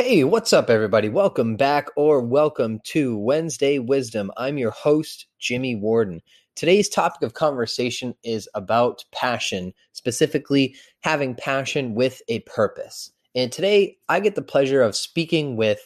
Hey, what's up, everybody? Welcome back or welcome to Wednesday Wisdom. I'm your host, Jimmy Warden. Today's topic of conversation is about passion, specifically having passion with a purpose. And today I get the pleasure of speaking with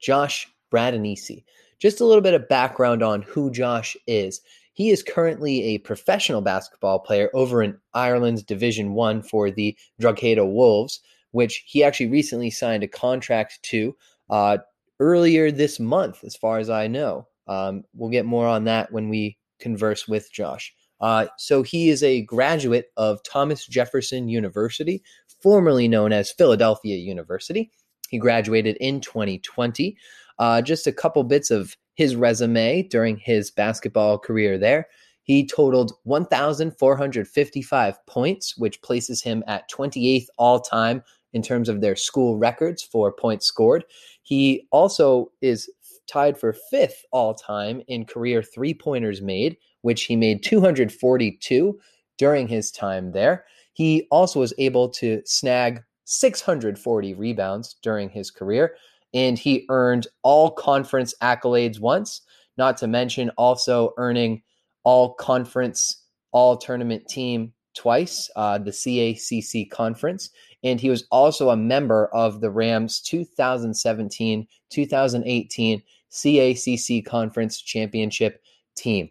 Josh Bradanisi. Just a little bit of background on who Josh is. He is currently a professional basketball player over in Ireland's Division One for the Drogheda Wolves which he actually recently signed a contract to uh, earlier this month, as far as I know. Um, we'll get more on that when we converse with Josh. Uh, so he is a graduate of Thomas Jefferson University, formerly known as Philadelphia University. He graduated in 2020. Uh, just a couple bits of his resume during his basketball career there. He totaled 1,455 points, which places him at 28th all time in terms of their school records for points scored. He also is tied for fifth all time in career three pointers made, which he made 242 during his time there. He also was able to snag 640 rebounds during his career, and he earned all conference accolades once, not to mention also earning all conference, all tournament team twice, uh, the CACC conference, and he was also a member of the Rams 2017 2018 CACC Conference Championship team.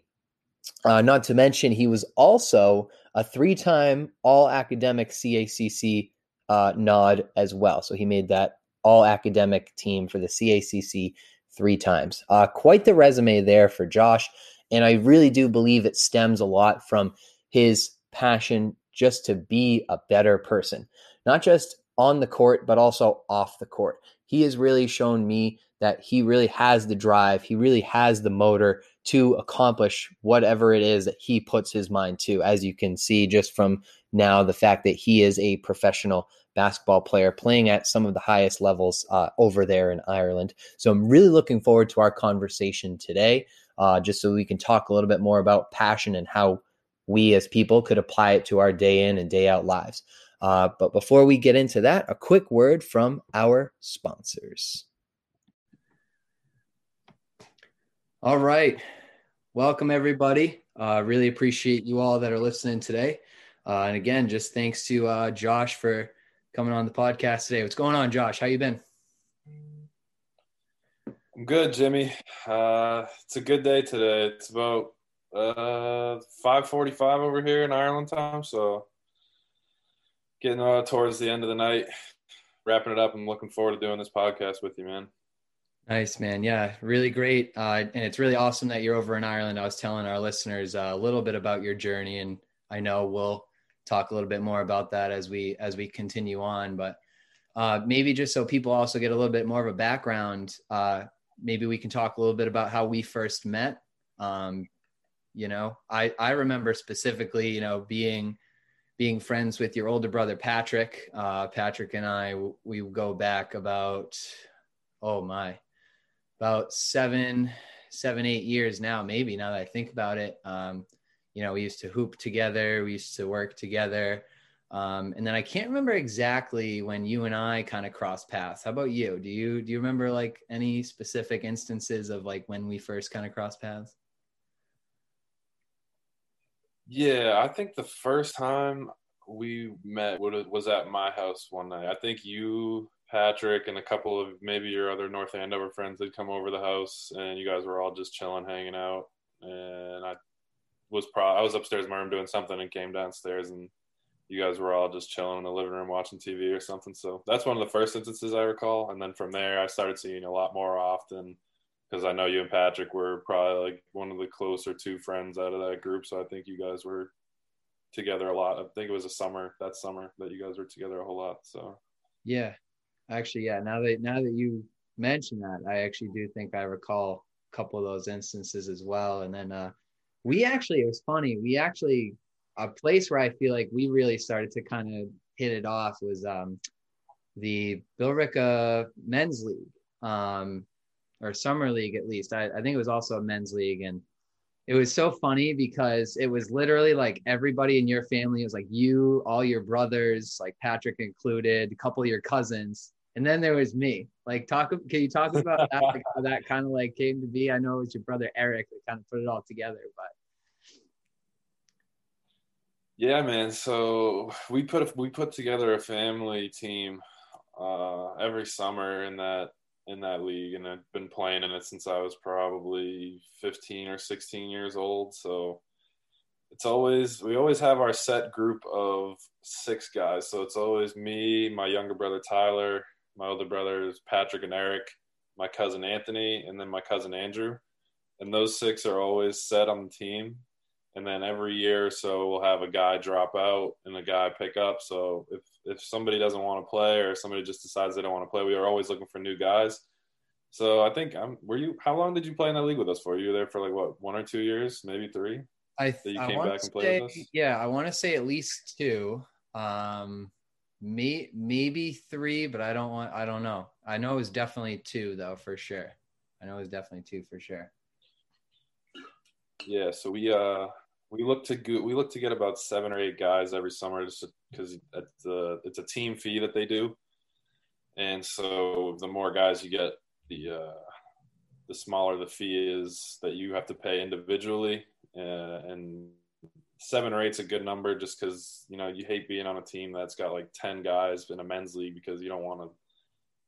Uh, not to mention, he was also a three time All Academic CACC uh, nod as well. So he made that All Academic team for the CACC three times. Uh, quite the resume there for Josh. And I really do believe it stems a lot from his passion just to be a better person not just on the court, but also off the court. He has really shown me that he really has the drive, he really has the motor to accomplish whatever it is that he puts his mind to. As you can see just from now, the fact that he is a professional basketball player playing at some of the highest levels uh, over there in Ireland. So I'm really looking forward to our conversation today, uh, just so we can talk a little bit more about passion and how we as people could apply it to our day in and day out lives. Uh, but before we get into that, a quick word from our sponsors. All right. Welcome, everybody. Uh, really appreciate you all that are listening today. Uh, and again, just thanks to uh, Josh for coming on the podcast today. What's going on, Josh? How you been? I'm good, Jimmy. Uh, it's a good day today. It's about uh, 5:45 over here in Ireland time, so getting uh, towards the end of the night, wrapping it up. I'm looking forward to doing this podcast with you, man. Nice, man. Yeah, really great. Uh, and it's really awesome that you're over in Ireland. I was telling our listeners uh, a little bit about your journey, and I know we'll talk a little bit more about that as we as we continue on. But uh, maybe just so people also get a little bit more of a background, uh, maybe we can talk a little bit about how we first met. Um, you know, I I remember specifically, you know, being being friends with your older brother Patrick. Uh, Patrick and I we go back about oh my about seven seven eight years now maybe now that I think about it. Um, you know we used to hoop together, we used to work together. Um, and then I can't remember exactly when you and I kind of crossed paths. How about you? Do you do you remember like any specific instances of like when we first kind of crossed paths? Yeah, I think the first time we met was at my house one night. I think you, Patrick, and a couple of maybe your other North Andover friends had come over the house, and you guys were all just chilling, hanging out. And I was pro I was upstairs in my room doing something and came downstairs, and you guys were all just chilling in the living room watching TV or something. So that's one of the first instances I recall. And then from there, I started seeing a lot more often because I know you and Patrick were probably like one of the closer two friends out of that group. So I think you guys were together a lot. I think it was a summer that summer that you guys were together a whole lot. So yeah, actually, yeah. Now that now that you mention that, I actually do think I recall a couple of those instances as well. And then uh, we actually, it was funny. We actually a place where I feel like we really started to kind of hit it off was um, the Billerica Men's League. Um, or summer league at least. I, I think it was also a men's league, and it was so funny because it was literally like everybody in your family was like you, all your brothers, like Patrick included, a couple of your cousins, and then there was me. Like talk can you talk about that like how that kind of like came to be? I know it was your brother Eric that kind of put it all together, but yeah, man. So we put we put together a family team uh, every summer in that in that league, and I've been playing in it since I was probably 15 or 16 years old. So it's always we always have our set group of six guys. So it's always me, my younger brother Tyler, my older brothers Patrick and Eric, my cousin Anthony, and then my cousin Andrew. And those six are always set on the team and then every year or so we'll have a guy drop out and a guy pick up. So if if somebody doesn't want to play or somebody just decides they don't want to play, we are always looking for new guys. So I think I'm. Were you? How long did you play in that league with us for? You were there for like what, one or two years, maybe three. I th- I want to say, Yeah, I want to say at least two. Um, me maybe three, but I don't want. I don't know. I know it was definitely two though for sure. I know it was definitely two for sure. Yeah, so we uh we look to go, we look to get about seven or eight guys every summer just because it's a it's a team fee that they do, and so the more guys you get, the uh, the smaller the fee is that you have to pay individually, uh, and seven or eight's a good number just because you know you hate being on a team that's got like ten guys in a men's league because you don't want to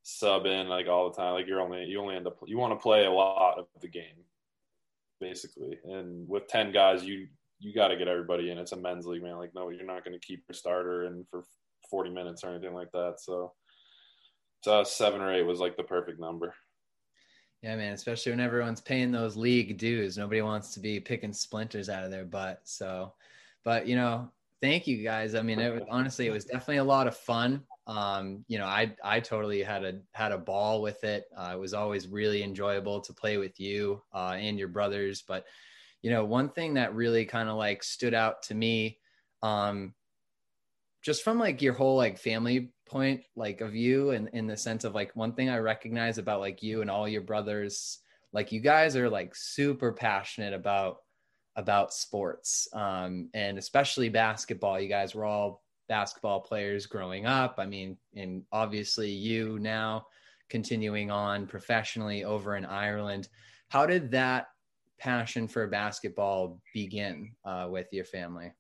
sub in like all the time. Like you're only you only end up you want to play a lot of the game basically. And with 10 guys, you you got to get everybody in. It's a men's league, man. Like, no, you're not going to keep your starter in for 40 minutes or anything like that. So, so seven or eight was like the perfect number. Yeah, man. Especially when everyone's paying those league dues, nobody wants to be picking splinters out of their butt. So, but you know, thank you guys. I mean, it was, honestly, it was definitely a lot of fun. Um, you know, I I totally had a had a ball with it. Uh, it was always really enjoyable to play with you uh, and your brothers, but you know, one thing that really kind of like stood out to me, um, just from like your whole like family point, like of you, and in the sense of like one thing I recognize about like you and all your brothers, like you guys are like super passionate about about sports, um, and especially basketball. You guys were all basketball players growing up. I mean, and obviously you now continuing on professionally over in Ireland. How did that passion for basketball begin uh, with your family?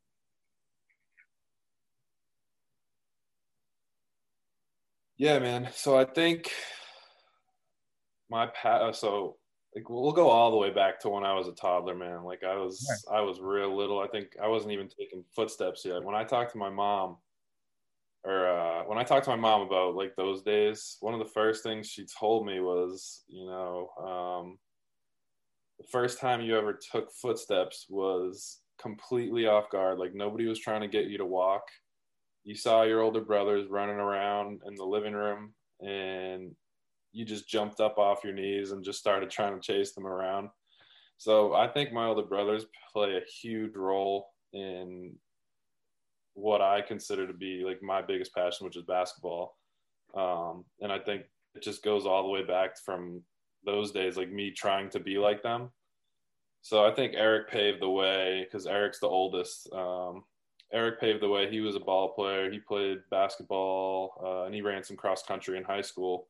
Yeah, man. So I think my past, uh, so like we'll go all the way back to when I was a toddler, man. Like I was, right. I was real little. I think I wasn't even taking footsteps yet. When I talked to my mom, or uh, when I talked to my mom about like those days, one of the first things she told me was, you know, um, the first time you ever took footsteps was completely off guard. Like nobody was trying to get you to walk. You saw your older brothers running around in the living room and you just jumped up off your knees and just started trying to chase them around. So I think my older brothers play a huge role in what I consider to be like my biggest passion, which is basketball. Um, and I think it just goes all the way back from those days, like me trying to be like them. So I think Eric paved the way because Eric's the oldest. Um, Eric paved the way. He was a ball player. He played basketball uh, and he ran some cross country in high school.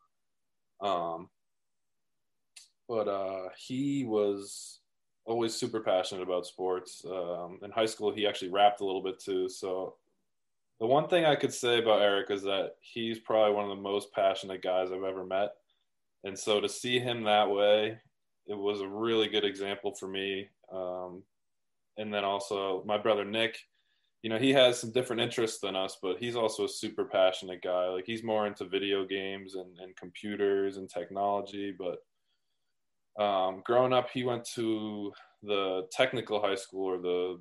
Um, but uh, he was always super passionate about sports. Um, in high school, he actually rapped a little bit too. So the one thing I could say about Eric is that he's probably one of the most passionate guys I've ever met. And so to see him that way, it was a really good example for me. Um, and then also my brother Nick, you know, he has some different interests than us, but he's also a super passionate guy. Like he's more into video games and, and computers and technology. But um, growing up, he went to the technical high school or the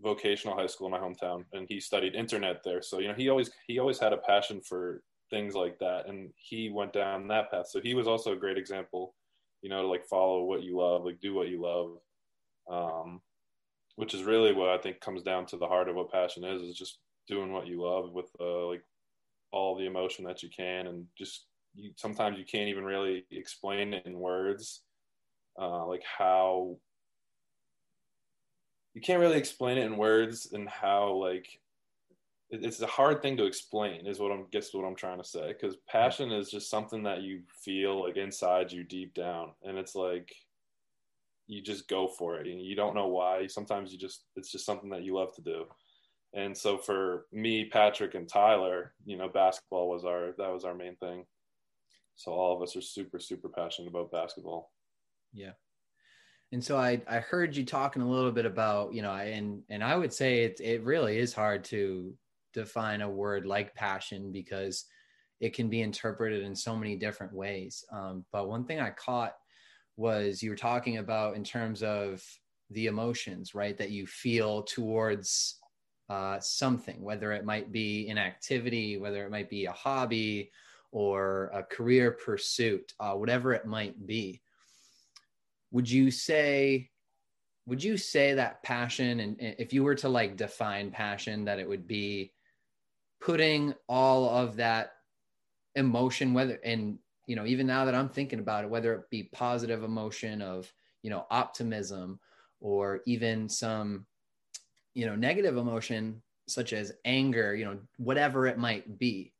vocational high school in my hometown, and he studied internet there. So you know, he always he always had a passion for things like that and he went down that path. So he was also a great example you know to like follow what you love like do what you love um, which is really what i think comes down to the heart of what passion is is just doing what you love with uh, like all the emotion that you can and just you sometimes you can't even really explain it in words uh, like how you can't really explain it in words and how like it's a hard thing to explain is what i'm guess what i'm trying to say. Because passion is just something that you feel like inside you deep down. And it's like you just go for it. And you don't know why. Sometimes you just it's just something that you love to do. And so for me patrick and tyler you know basketball was our that was our main thing. So all of us are super super passionate about basketball. Yeah. And so I, I heard you talking a little bit about you know and and i would say it, it really is hard to define a word like passion because it can be interpreted in so many different ways. Um, but one thing I caught was you were talking about in terms of the emotions, right, that you feel towards uh, something, whether it might be an activity, whether it might be a hobby or a career pursuit, uh, whatever it might be. Would you say would you say that passion and if you were to like define passion that it would be putting all of that emotion whether and you know even now that i'm thinking about it whether it be positive emotion of you know optimism or even some you know negative emotion such as anger you know whatever it might be.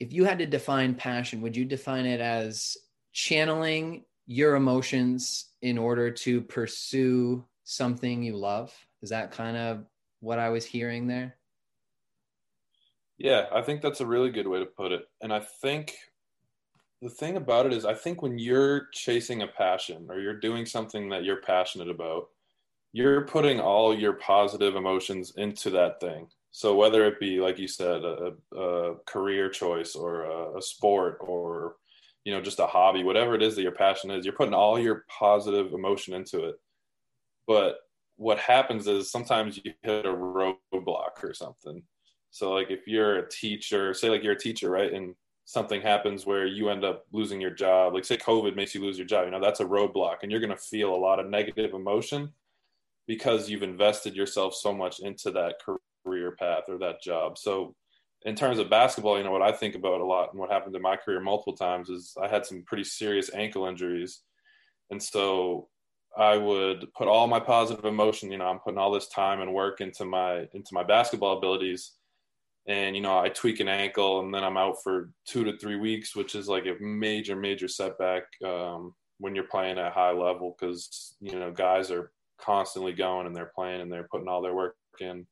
If you had to define passion would you define it as channeling your emotions in order to pursue something you love? Is that kind of what i was hearing there yeah, I think that's a really good way to put it. And I think the thing about it is, I think when you're chasing a passion or you're doing something that you're passionate about, you're putting all your positive emotions into that thing. So whether it be, like you said, a, a career choice or a, a sport or you know just a hobby, whatever it is that your passion is, you're putting all your positive emotion into it. But what happens is sometimes you hit a roadblock or something so like if you're a teacher, say like you're a teacher, right? And something happens where you end up losing your job, like say COVID makes you lose your job, you know, that's a roadblock and you're going to feel a lot of negative emotion because you've invested yourself so much into that career path or that job. So in terms of basketball, you know, what I think about a lot and what happened in my career multiple times is I had some pretty serious ankle injuries. And so I would put all my positive emotion, you know, I'm putting all this time and work into my into my basketball abilities and you know I tweak an ankle and then I'm out for two to three weeks, which is like a major major setback um, when you're playing at high level because you know guys are constantly going and they're playing and they're putting all their work in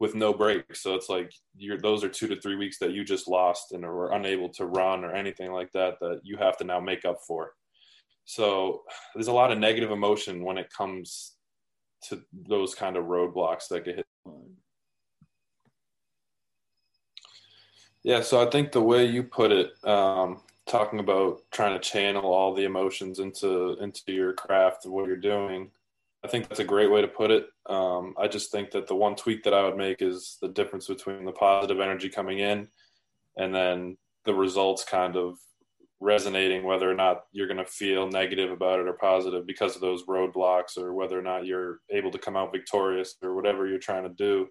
with no breaks. So it's like you're those are two to three weeks that you just lost and are unable to run or anything like that that you have to now make up for. So there's a lot of negative emotion when it comes to those kind of roadblocks that get hit. Yeah, so I think the way you put it, um, talking about trying to channel all the emotions into into your craft and what you're doing, I think that's a great way to put it. Um, I just think that the one tweak that I would make is the difference between the positive energy coming in and then the results kind of resonating, whether or not you're going to feel negative about it or positive because of those roadblocks, or whether or not you're able to come out victorious or whatever you're trying to do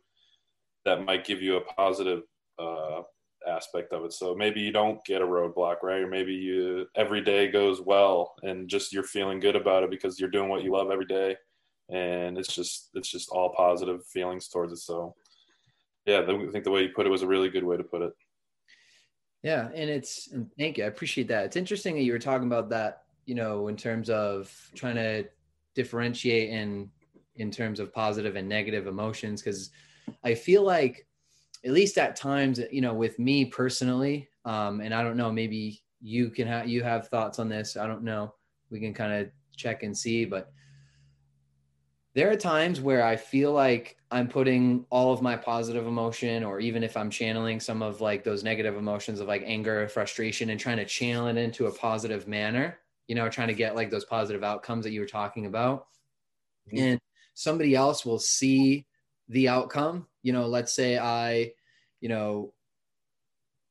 that might give you a positive uh, aspect of it. So maybe you don't get a roadblock, right? Or maybe you every day goes well and just you're feeling good about it because you're doing what you love every day. And it's just it's just all positive feelings towards it. So yeah, I think the way you put it was a really good way to put it. Yeah, and it's and thank you. I appreciate that. It's interesting that you were talking about that, you know, in terms of trying to differentiate in in terms of positive and negative emotions because I feel like at least at times, you know, with me personally, um, and I don't know, maybe you can have you have thoughts on this. I don't know. We can kind of check and see, but there are times where I feel like I'm putting all of my positive emotion, or even if I'm channeling some of like those negative emotions of like anger, frustration, and trying to channel it into a positive manner, you know, trying to get like those positive outcomes that you were talking about. Mm-hmm. And somebody else will see the outcome. You know let's say i you know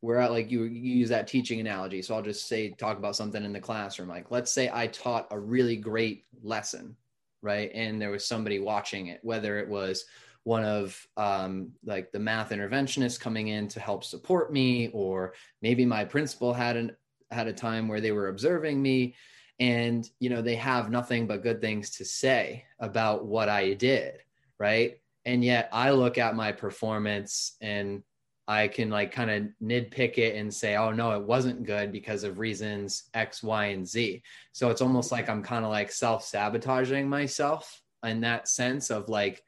we're at like you, you use that teaching analogy. So i'll just say talk about something in the classroom. Like let's say i taught a really great lesson right? And there was somebody watching it whether it was one of um, like the math interventionists coming in to help support me or maybe my principal had an had a time where they were observing me. And you know they have nothing but good things to say about what i did right and yet I look at my performance and I can like kind of nitpick it and say, oh no, it wasn't good because of reasons X, Y, and Z. So it's almost like I'm kind of like self sabotaging myself in that sense of like,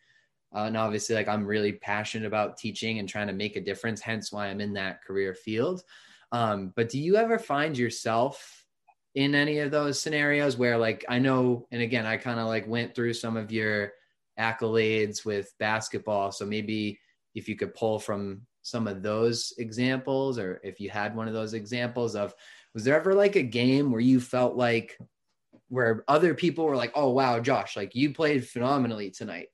uh, and obviously, like I'm really passionate about teaching and trying to make a difference, hence why I'm in that career field. Um, but do you ever find yourself in any of those scenarios where, like, I know, and again, I kind of like went through some of your accolades with basketball. So maybe if you could pull from some of those examples, or if you had one of those examples of, was there ever like a game where you felt like, where other people were like, oh, wow, Josh, like you played phenomenally tonight.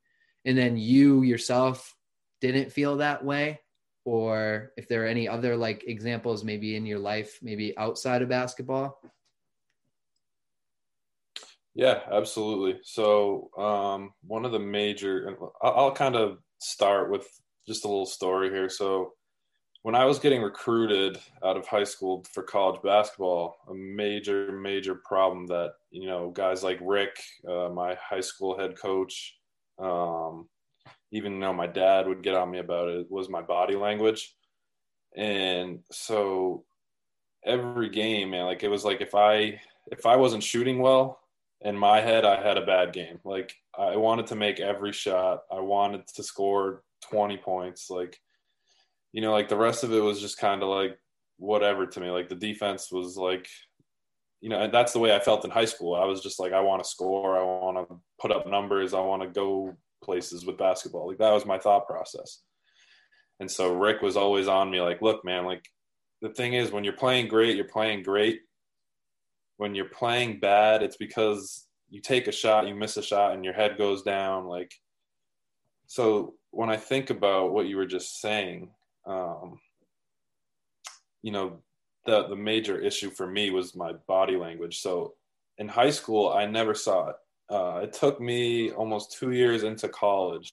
And then you yourself didn't feel that way? Or if there are any other like examples maybe in your life, maybe outside of basketball? Yeah, absolutely. So, um, one of the major, I'll, I'll kind of start with just a little story here. So, when I was getting recruited out of high school for college basketball, a major, major problem that, you know, guys like Rick, uh, my high school head coach, um, even though my dad would get on me about it, was my body language. And so every game, man, like it was like if I if I wasn't shooting well, in my head, I had a bad game. Like I wanted to make every shot. I wanted to score 20 points. Like, you know, like the rest of it was just kind of like whatever to me. Like the defense was like, you know, and that's the way I felt in high school. I was just like, I want to score. I want to put up numbers. I want to go places with basketball. Like that was my thought process. And so Rick was always on me like, look, man, like the thing is when you're playing great, you're playing great when you're playing bad, it's because you take a shot, you miss a shot, and your head goes down. Like, so when I think about what you were just saying, um, you know, the the major issue for me was my body language. So in high school, I never saw it. Uh, it took me almost two years into college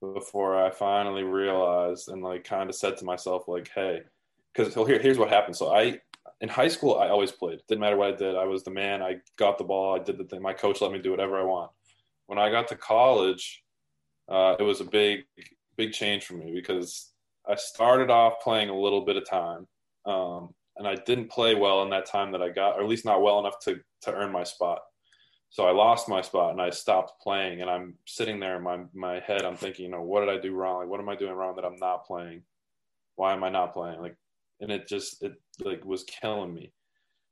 before I finally realized and like kind of said to myself like, hey, because here, here's what happened. So I in high school, I always played. Didn't matter what I did. I was the man. I got the ball. I did the thing. My coach let me do whatever I want. When I got to college, uh, it was a big, big change for me because I started off playing a little bit of time, um, and I didn't play well in that time that I got, or at least not well enough to to earn my spot. So I lost my spot and I stopped playing. And I'm sitting there in my my head. I'm thinking, you know, what did I do wrong? Like, what am I doing wrong that I'm not playing? Why am I not playing? Like, and it just it like was killing me.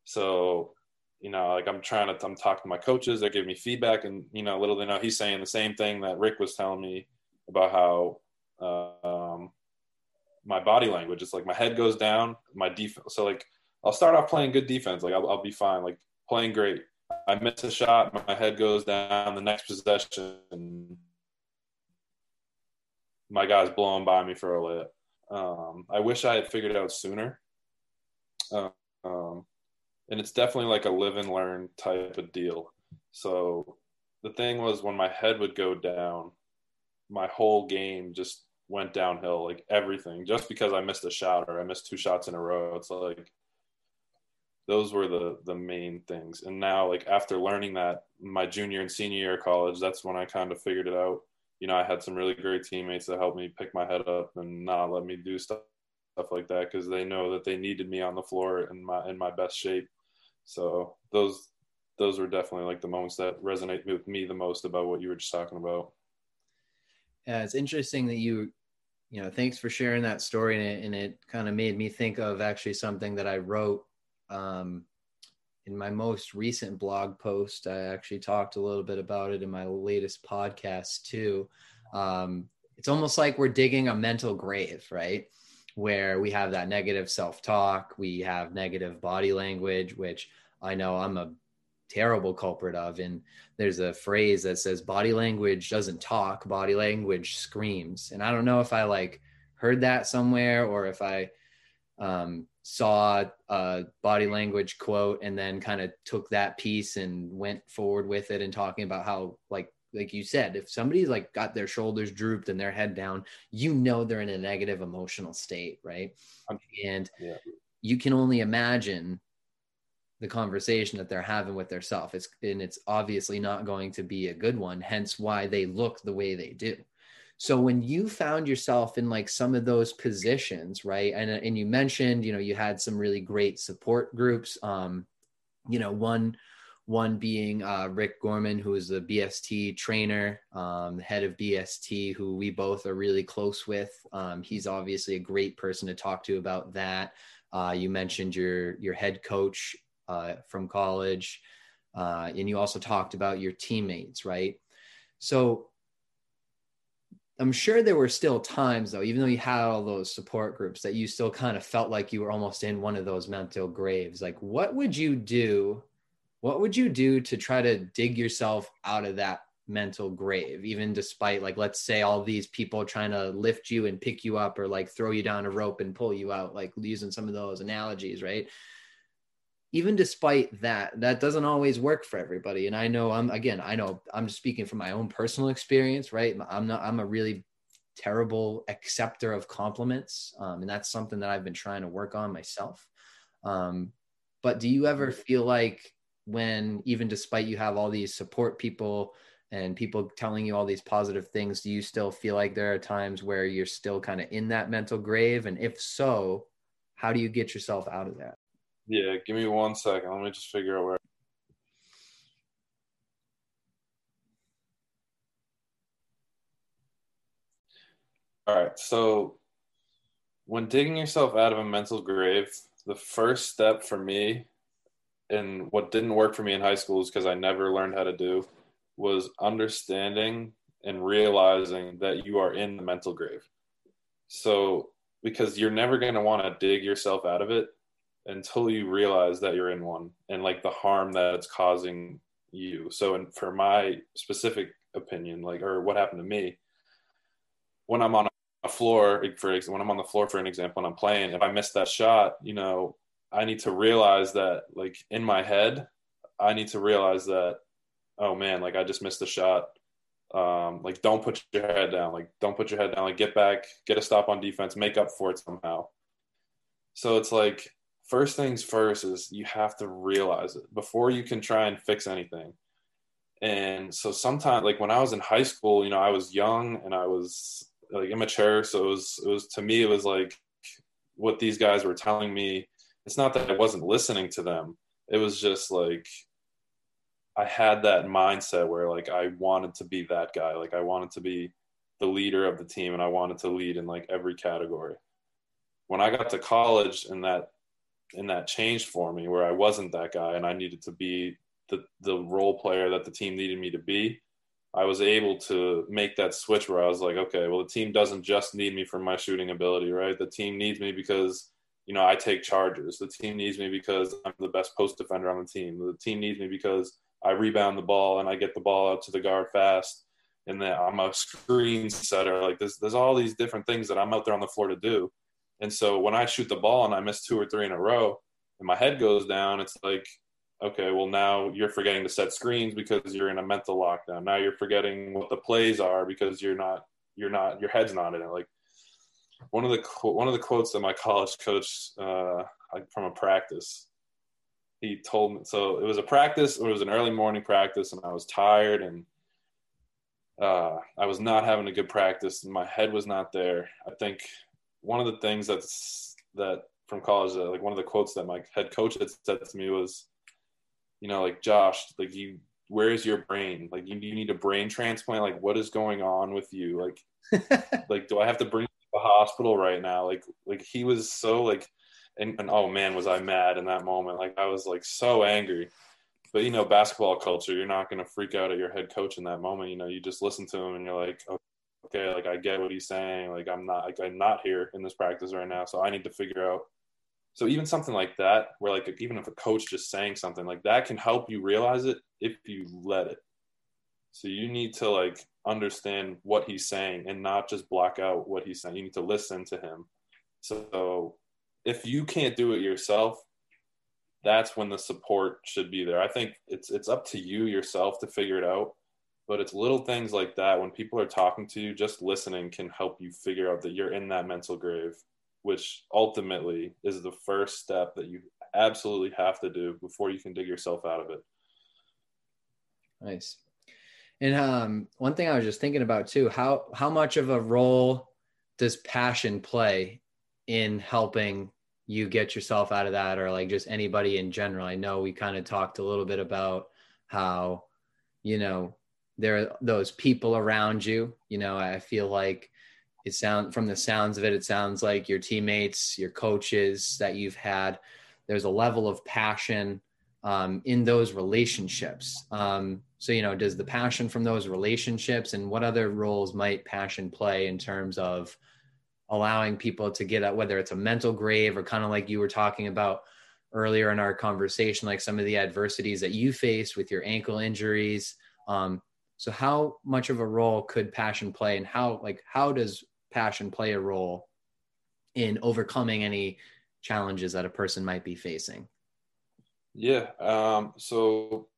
So, you know, like I'm trying to I'm talking to my coaches, they're giving me feedback, and you know, little they know he's saying the same thing that Rick was telling me about how uh, um, my body language. It's like my head goes down, my defense. So like I'll start off playing good defense, like I'll, I'll be fine, like playing great. I miss a shot, my head goes down. The next possession, my guy's blowing by me for a layup. Um, I wish I had figured out sooner. Uh, um, and it's definitely like a live and learn type of deal. So the thing was, when my head would go down, my whole game just went downhill, like everything, just because I missed a shot or I missed two shots in a row. It's like those were the the main things. And now, like after learning that, my junior and senior year of college, that's when I kind of figured it out you know, I had some really great teammates that helped me pick my head up and not let me do stuff stuff like that because they know that they needed me on the floor in my in my best shape. So those those were definitely like the moments that resonate with me the most about what you were just talking about. Yeah, it's interesting that you, you know, thanks for sharing that story, and it, it kind of made me think of actually something that I wrote um, in my most recent blog post, I actually talked a little bit about it in my latest podcast too. Um, it's almost like we're digging a mental grave, right? Where we have that negative self talk, we have negative body language, which I know I'm a terrible culprit of. And there's a phrase that says body language doesn't talk, body language screams. And I don't know if I like heard that somewhere or if I um, saw a body language quote and then kind of took that piece and went forward with it and talking about how like like you said if somebody's like got their shoulders drooped and their head down you know they're in a negative emotional state right um, and yeah. you can only imagine the conversation that they're having with their self. It's and it's obviously not going to be a good one, hence why they look the way they do. So when you found yourself in like some of those positions, right? And and you mentioned, you know, you had some really great support groups. Um, you know, one one being uh, Rick Gorman, who is the BST trainer, um, head of BST, who we both are really close with. Um, he's obviously a great person to talk to about that. Uh, you mentioned your your head coach uh, from college, uh, and you also talked about your teammates, right? So I'm sure there were still times though, even though you had all those support groups, that you still kind of felt like you were almost in one of those mental graves. Like, what would you do? What would you do to try to dig yourself out of that mental grave, even despite like let's say all these people trying to lift you and pick you up or like throw you down a rope and pull you out, like using some of those analogies, right? Even despite that, that doesn't always work for everybody. And I know I'm again, I know I'm speaking from my own personal experience, right? I'm not I'm a really terrible acceptor of compliments. Um, and that's something that I've been trying to work on myself. Um, but do you ever feel like when even despite you have all these support people and people telling you all these positive things, do you still feel like there are times where you're still kind of in that mental grave? And if so, how do you get yourself out of that? Yeah, give me one second. Let me just figure out where. All right. So, when digging yourself out of a mental grave, the first step for me, and what didn't work for me in high school is because I never learned how to do, was understanding and realizing that you are in the mental grave. So, because you're never going to want to dig yourself out of it until you realize that you're in one and like the harm that it's causing you. So, and for my specific opinion, like, or what happened to me, when I'm on a floor, for when I'm on the floor, for an example, and I'm playing, if I miss that shot, you know, I need to realize that, like, in my head, I need to realize that oh man, like I just missed the shot. Um, like don't put your head down. Like don't put your head down. Like get back, get a stop on defense, make up for it somehow. So it's like first things first is you have to realize it before you can try and fix anything. And so sometimes like when I was in high school, you know, I was young and I was like immature. So it was it was to me it was like what these guys were telling me. It's not that I wasn't listening to them. It was just like I had that mindset where like I wanted to be that guy. Like I wanted to be the leader of the team and I wanted to lead in like every category. When I got to college and that and that changed for me where I wasn't that guy and I needed to be the the role player that the team needed me to be, I was able to make that switch where I was like, okay, well the team doesn't just need me for my shooting ability, right? The team needs me because you know, I take charges. The team needs me because I'm the best post defender on the team. The team needs me because I rebound the ball and I get the ball out to the guard fast. And then I'm a screen setter. Like there's there's all these different things that I'm out there on the floor to do. And so when I shoot the ball and I miss two or three in a row and my head goes down, it's like, okay, well now you're forgetting to set screens because you're in a mental lockdown. Now you're forgetting what the plays are because you're not you're not your head's not in it. Like one of the one of the quotes that my college coach uh, from a practice he told me so it was a practice it was an early morning practice and i was tired and uh, i was not having a good practice and my head was not there i think one of the things that's that from college like one of the quotes that my head coach had said to me was you know like josh like you where's your brain like you, you need a brain transplant like what is going on with you like like do i have to bring you to the hospital right now like like he was so like and, and oh man, was I mad in that moment? Like I was like so angry. But you know, basketball culture, you're not going to freak out at your head coach in that moment. You know, you just listen to him and you're like, okay, like I get what he's saying. Like I'm not, like I'm not here in this practice right now, so I need to figure out. So even something like that, where like even if a coach just saying something like that can help you realize it if you let it. So you need to like understand what he's saying and not just block out what he's saying. You need to listen to him. So if you can't do it yourself, that's when the support should be there. I think it's it's up to you yourself to figure it out. But it's little things like that when people are talking to you, just listening can help you figure out that you're in that mental grave, which ultimately is the first step that you absolutely have to do before you can dig yourself out of it. Nice. And um, one thing I was just thinking about too, how how much of a role does passion play in helping you get yourself out of that or like just anybody in general? I know we kind of talked a little bit about how, you know, there are those people around you. You know, I feel like it sound from the sounds of it, it sounds like your teammates, your coaches that you've had, there's a level of passion um, in those relationships. Um, so, you know, does the passion from those relationships and what other roles might passion play in terms of allowing people to get at whether it's a mental grave or kind of like you were talking about earlier in our conversation, like some of the adversities that you faced with your ankle injuries. Um, so how much of a role could passion play and how like how does passion play a role in overcoming any challenges that a person might be facing? Yeah. Um, so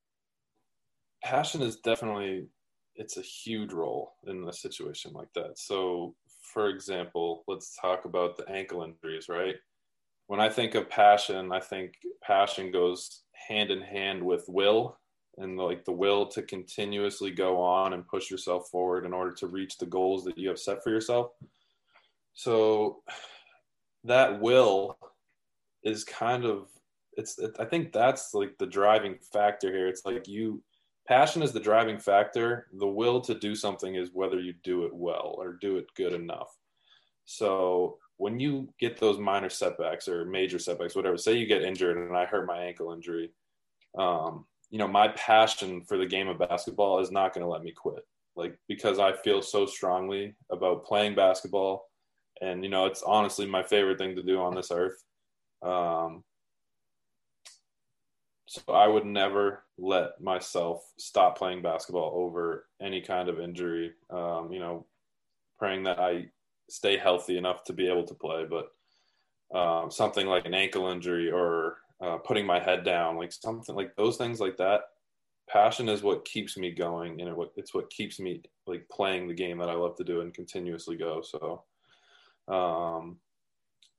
passion is definitely it's a huge role in a situation like that. So for example, let's talk about the ankle injuries, right? When I think of passion, I think passion goes hand in hand with will and like the will to continuously go on and push yourself forward in order to reach the goals that you have set for yourself. So that will is kind of it's it, I think that's like the driving factor here. It's like you passion is the driving factor. The will to do something is whether you do it well or do it good enough. So when you get those minor setbacks or major setbacks, whatever, say you get injured and I hurt my ankle injury, um, you know, my passion for the game of basketball is not going to let me quit. Like, because I feel so strongly about playing basketball. And, you know, it's honestly my favorite thing to do on this earth. Um, so I would never let myself stop playing basketball over any kind of injury. Um, you know, praying that I stay healthy enough to be able to play, but um, something like an ankle injury or uh, putting my head down, like something like those things like that. Passion is what keeps me going, and it, it's what keeps me like playing the game that I love to do and continuously go. So, um,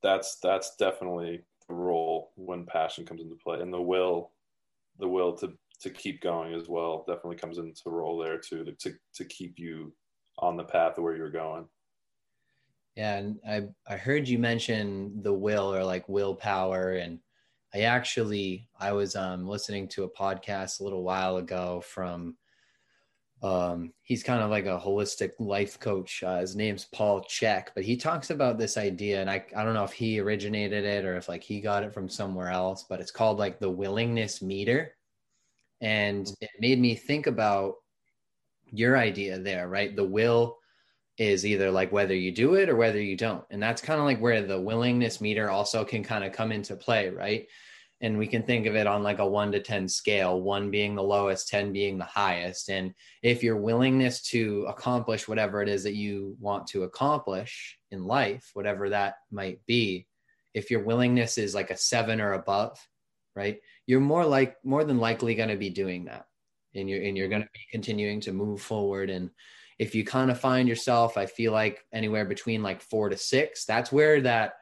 that's that's definitely the role when passion comes into play, and the will, the will to to keep going as well, definitely comes into role there too, to to, to keep you on the path of where you're going. Yeah, and I I heard you mention the will or like willpower, and I actually I was um, listening to a podcast a little while ago from um, he's kind of like a holistic life coach. Uh, his name's Paul Chek, but he talks about this idea, and I I don't know if he originated it or if like he got it from somewhere else, but it's called like the willingness meter, and it made me think about your idea there, right? The will is either like whether you do it or whether you don't. And that's kind of like where the willingness meter also can kind of come into play, right? And we can think of it on like a one to 10 scale, one being the lowest, 10 being the highest. And if your willingness to accomplish whatever it is that you want to accomplish in life, whatever that might be, if your willingness is like a seven or above, right, you're more like more than likely going to be doing that. And you're and you're going to be continuing to move forward and if you kind of find yourself i feel like anywhere between like four to six that's where that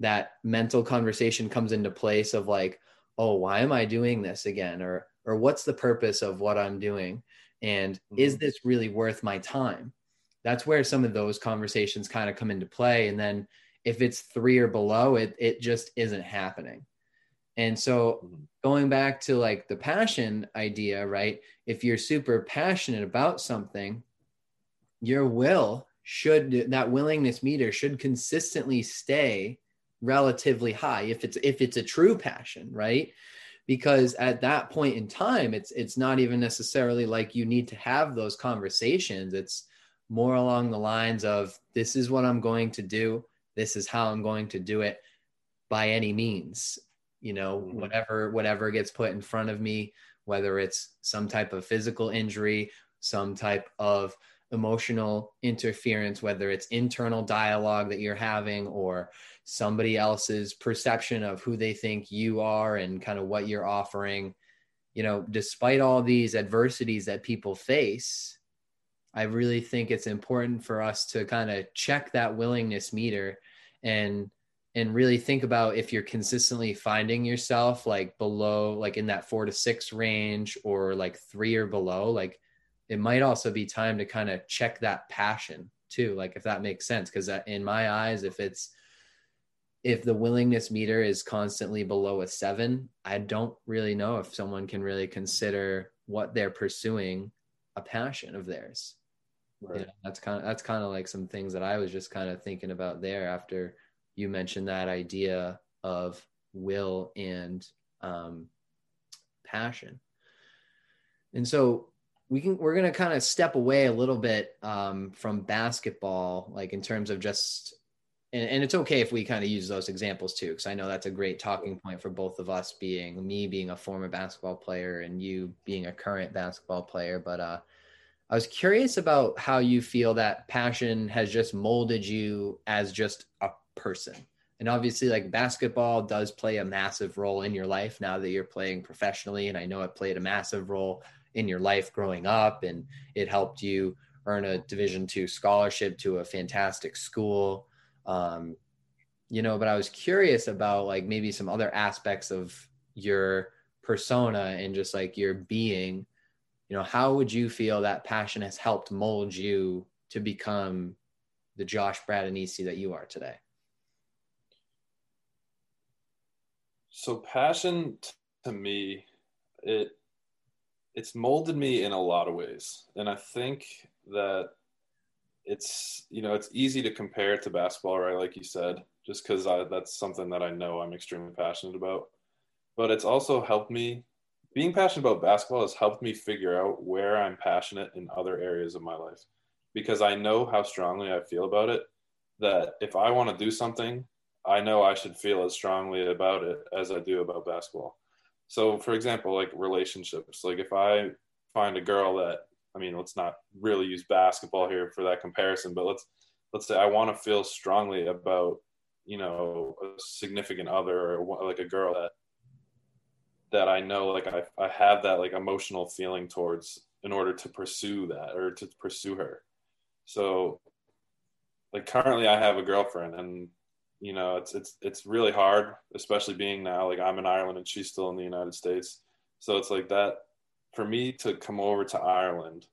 that mental conversation comes into place of like oh why am i doing this again? Or or what's the purpose of what i'm doing? And mm-hmm. is this really worth my time? That's where some of those conversations kind of come into play. And then if it's three or below it it just isn't happening. And so mm-hmm. going back to like the passion idea right? If you're super passionate about something your will should that willingness meter should consistently stay relatively high if it's if it's a true passion right? Because at that point in time it's it's not even necessarily like you need to have those conversations. It's more along the lines of this is what i'm going to do. This is how i'm going to do it by any means you know mm-hmm. whatever whatever gets put in front of me whether it's some type of physical injury some type of emotional interference, whether it's internal dialogue that you're having or somebody else's perception of who they think you are and kind of what you're offering. You know, despite all these adversities that people face, I really think it's important for us to kind of check that willingness meter and and really think about if you're consistently finding yourself like below like in that 4 to 6 range or like 3 or below like it might also be time to kind of check that passion too like if that makes sense because in my eyes if it's if the willingness meter is constantly below a 7 i don't really know if someone can really consider what they're pursuing a passion of theirs right. You know, that's kind of that's kind of like some things that i was just kind of thinking about there after you mentioned that idea of will and um, passion. And so we can we're to kind of step away a little bit um, from basketball, like in terms of just and, and it's okay if we kind of use those examples too, because I know that's a great talking point for both of us being me being a former basketball player and you being a current basketball player. But uh, I was curious about how you feel that passion has just molded you as just a person. And obviously, like basketball does play a massive role in your life now that you're playing professionally. And I know it played a massive role in your life growing up, and it helped you earn a Division two scholarship to a fantastic school. Um, you know, but I was curious about like maybe some other aspects of your persona and just like your being. You know, how would you feel that passion has helped mold you to become the Josh Bradenisi that you are today? So passion to me, it it's molded me in a lot of ways, and I think that it's you know it's easy to compare it to basketball, right? Like you said, just because that's something that I know I'm extremely passionate about. But it's also helped me. Being passionate about basketball has helped me figure out where I'm passionate in other areas of my life, because I know how strongly I feel about it. That if I want to do something I know I should feel as strongly about it as I do about basketball. So, for example, like relationships, like if I find a girl that, I mean, let's not really use basketball here for that comparison, but let's let's say I want to feel strongly about, you know, a significant other or like a girl that that I know like I I have that like emotional feeling towards in order to pursue that or to pursue her. So, like currently, I have a girlfriend and you know, it's it's it's really hard, especially being now like I'm in Ireland and she's still in the United States. So it's like that for me to come over to Ireland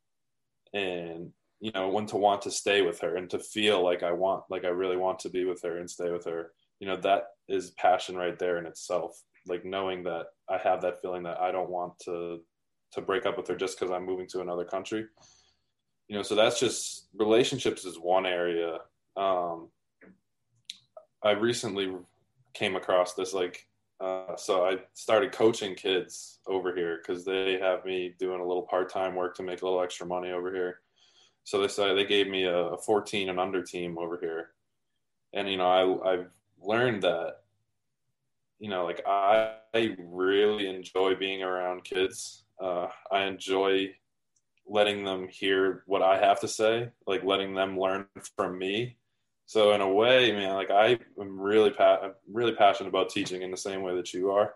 and you know when to want to stay with her and to feel like I want like I really want to be with her and stay with her. You know, that is passion right there in itself. Like knowing that I have that feeling that I don't want to to break up with her just because I'm moving to another country. You know, so that's just relationships is one area. Um, I recently came across this like uh, so I started coaching kids over here because they have me doing a little part-time work to make a little extra money over here. So they said they gave me a, 14 and under team over here, and you know I I've learned that you know like I, I really enjoy being around kids. Uh, I enjoy letting them hear what I have to say, like letting them learn from me so in a way, man, like I am really pa- really passionate about teaching in the same way that you are.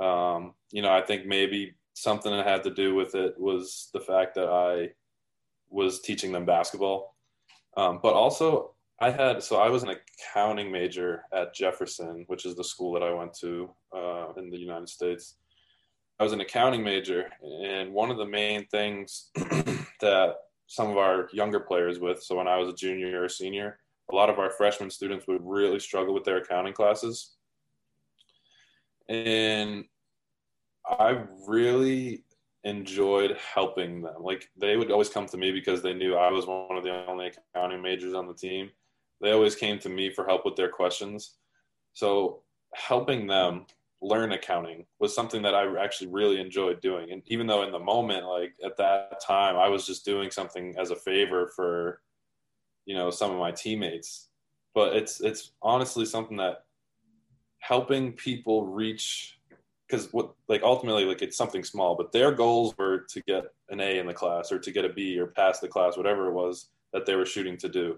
Um, you know, I think maybe something that had to do with it was the fact that I was teaching them basketball, um, but also I had so I was an accounting major at Jefferson, which is the school that I went to uh, in the United States. I was an accounting major, and one of the main things that some of our younger players with, so when I was a junior or senior, a lot of our freshman students would really struggle with their accounting classes. And I really enjoyed helping them. Like they would always come to me because they knew I was one of the only accounting majors on the team. They always came to me for help with their questions. So helping them learn accounting was something that I actually really enjoyed doing. And even though in the moment, like at that time, I was just doing something as a favor for you know some of my teammates. But it's it's honestly something that helping people reach because what like ultimately like it's something small but their goals were to get an a in the class or to get a b or pass the class whatever it was that they were shooting to do.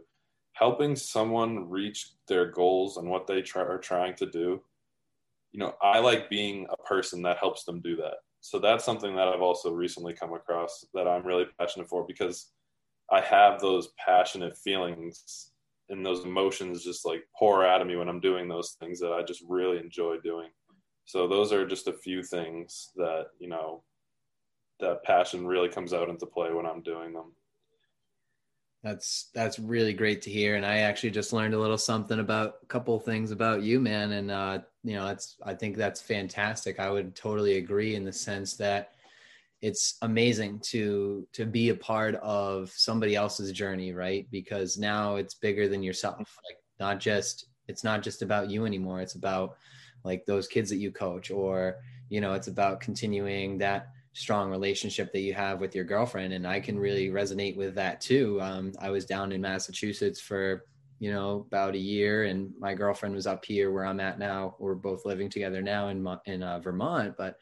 Helping someone reach their goals and what they try, are trying to do you know i like being a person that helps them do that. So that's something that i've also recently come across that i'm really passionate for because I have those passionate feelings and those emotions just like pour out of me when I'm doing those things that I just really enjoy doing. So those are just a few things that, you know, that passion really comes out into play when I'm doing them. That's that's really great to hear, and I actually just learned a little something about a couple things about you, man. And uh, you know, that's I think that's fantastic. I would totally agree in the sense that it's amazing to to be a part of somebody else's journey, right? Because now it's bigger than yourself. Like not just it's not just about you anymore. It's about like those kids that you coach, or you know, it's about continuing that strong relationship that you have with your girlfriend and i can really resonate with that too um, i was down in massachusetts for you know about a year and my girlfriend was up here where i'm at now we're both living together now in in uh, vermont but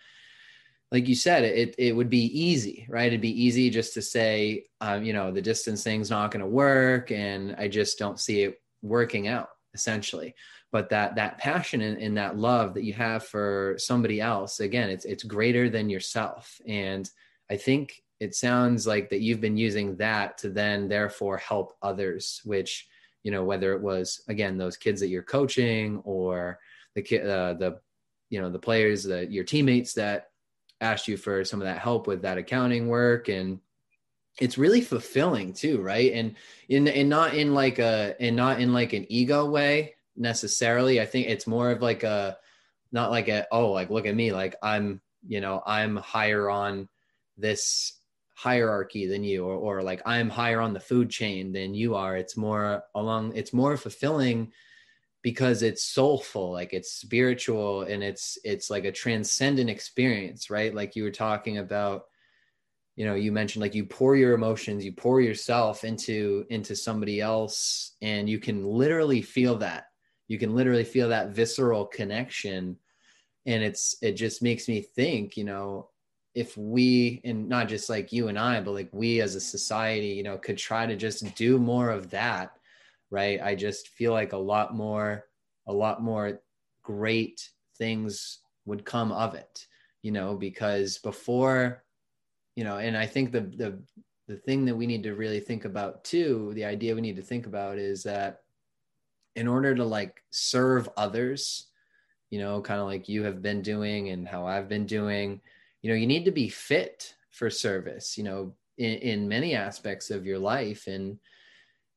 like you said it it would be easy right? It'd be easy just to say um, you know the distance thing's not going to work and i just don't see it working out essentially. But that that passion and, and that love that you have for somebody else again it's it's greater than yourself. And i think it sounds like that you've been using that to then therefore help others which you know whether it was again those kids that you're coaching or the kid uh, the you know the players that your teammates that asked you for some of that help with that accounting work and it's really fulfilling too right and in and not in like a and not in like an ego way necessarily. I think it's more of like a not like a oh like look at me like I'm you know I'm higher on this hierarchy than you or, or like I'm higher on the food chain than you are. It's more along it's more fulfilling because it's soulful like it's spiritual and it's it's like a transcendent experience right? Like you were talking about you know you mentioned like you pour your emotions you pour yourself into into somebody else and you can literally feel that. You can literally feel that visceral connection and it's it just makes me think you know if we and not just like you and i but like we as a society you know could try to just do more of that right i just feel like a lot more a lot more great things would come of it you know because before you know and i think the the the thing that we need to really think about too the idea we need to think about is that in order to like serve others, you know, kind of like you have been doing and how I've been doing, you know, you need to be fit for service, you know, in, in many aspects of your life. And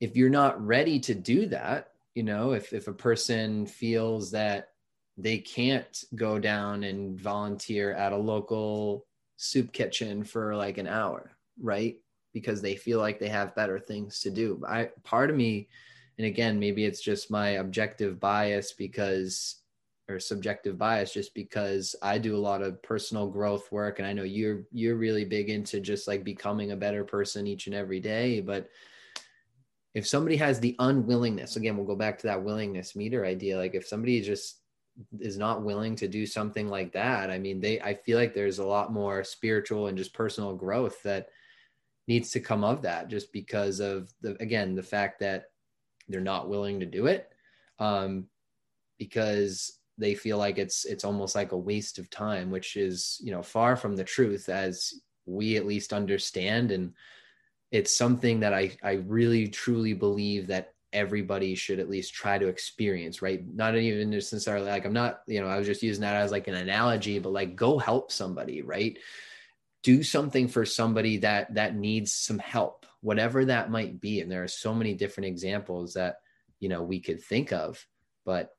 if you're not ready to do that, you know, if, if a person feels that they can't go down and volunteer at a local soup kitchen for like an hour, right? Because they feel like they have better things to do. I part of me and again maybe it's just my objective bias because or subjective bias just because I do a lot of personal growth work and I know you're you're really big into just like becoming a better person each and every day but if somebody has the unwillingness again we'll go back to that willingness meter idea like if somebody just is not willing to do something like that i mean they i feel like there's a lot more spiritual and just personal growth that needs to come of that just because of the again the fact that they're not willing to do it um, because they feel like it's it's almost like a waste of time which is you know far from the truth as we at least understand and it's something that i i really truly believe that everybody should at least try to experience right? Not even necessarily like i'm not you know i was just using that as like an analogy but like go help somebody right? Do something for somebody that that needs some help whatever that might be. And there are so many different examples that you know we could think of but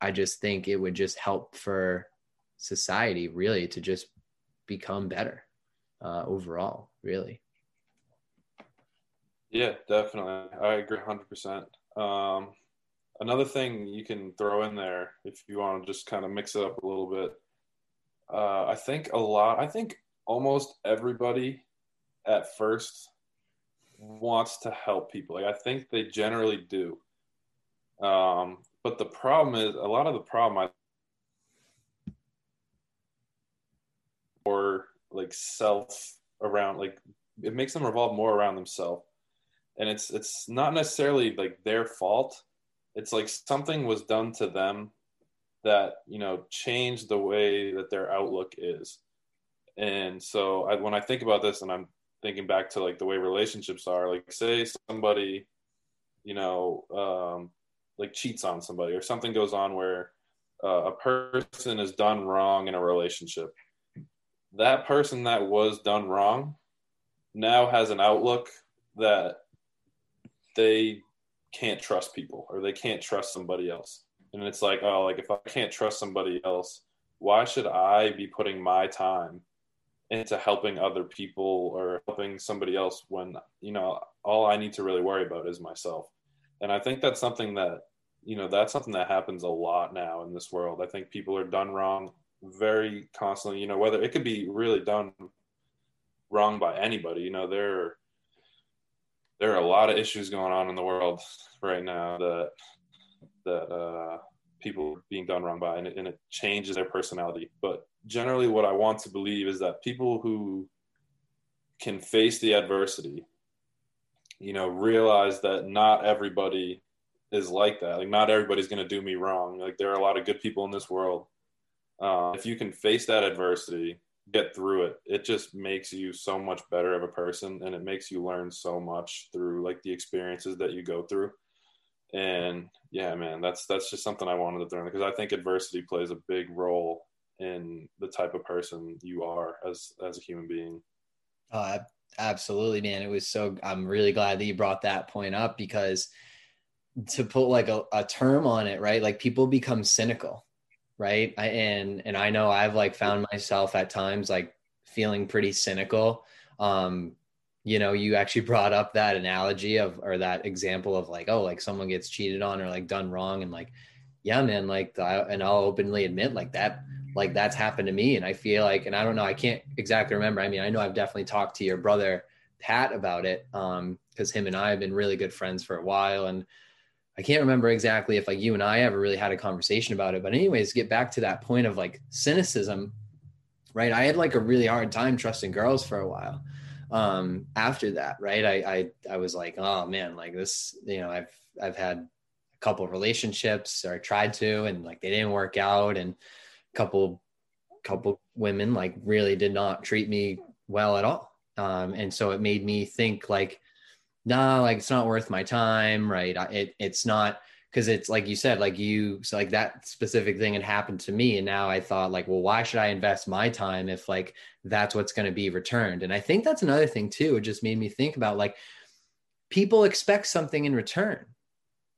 i just think it would just help for society really to just become better uh, overall really yeah definitely i agree 100% um, another thing you can throw in there if you want to just kind of mix it up a little bit uh, i think a lot i think almost everybody at first wants to help people. Like I think they generally do. Um, but the problem is a lot of the problem I or like self around like it makes them revolve more around themselves. And it's it's not necessarily like their fault. It's like something was done to them that, you know, changed the way that their outlook is. And so I, when I think about this and I'm thinking back to like the way relationships are like say somebody you know, um, like cheats on somebody or something goes on where uh, a person is done wrong in a relationship, that person that was done wrong now has an outlook that they can't trust people or they can't trust somebody else. And it's like, oh, like if I can't trust somebody else, why should I be putting my time into helping other people or helping somebody else when, you know, all I need to really worry about is myself. And I think that's something that, you know, that's something that happens a lot now in this world. I think people are done wrong very constantly, you know, whether it could be really done wrong by anybody, you know, there there are a lot of issues going on in the world right now that that uh, people are being done wrong by, and it, and it changes their personality. But generally, what I want to believe is that people who can face the adversity, you know, realize that not everybody is like that. Like, not everybody's going to do me wrong. Like, there are a lot of good people in this world. Uh, if you can face that adversity get through it. It just makes you so much better of a person and it makes you learn so much through like the experiences that you go through. And yeah man that's that's just something i wanted to learn because i think adversity plays a big role in the type of person you are as as a human being. Uh, absolutely man. It was so i'm really glad that you brought that point up because to put like a, a term on it right like people become cynical right? I, and and i know i've like found myself at times like feeling pretty cynical. Um you know you actually brought up that analogy of or that example of like oh like someone gets cheated on or like done wrong and like yeah man like I, and i'll openly admit like that like that's happened to me and i feel like and i don't know i can't exactly remember. I mean i know i've definitely talked to your brother pat about it um because him and i have been really good friends for a while and I can't remember exactly if like you and I ever really had a conversation about it. But anyways, get back to that point of like cynicism, right? I had like a really hard time trusting girls for a while. Um, after that, right? I, I I was like, oh man, like this, you know, I've I've had a couple relationships or I tried to and like they didn't work out and a couple couple women like really did not treat me well at all. Um, and so it made me think like no, like it's not worth my time, right? It it's not because it's like you said, like you so like that specific thing had happened to me, and now I thought like, well, why should I invest my time if like that's what's going to be returned? And I think that's another thing too. It just made me think about like people expect something in return,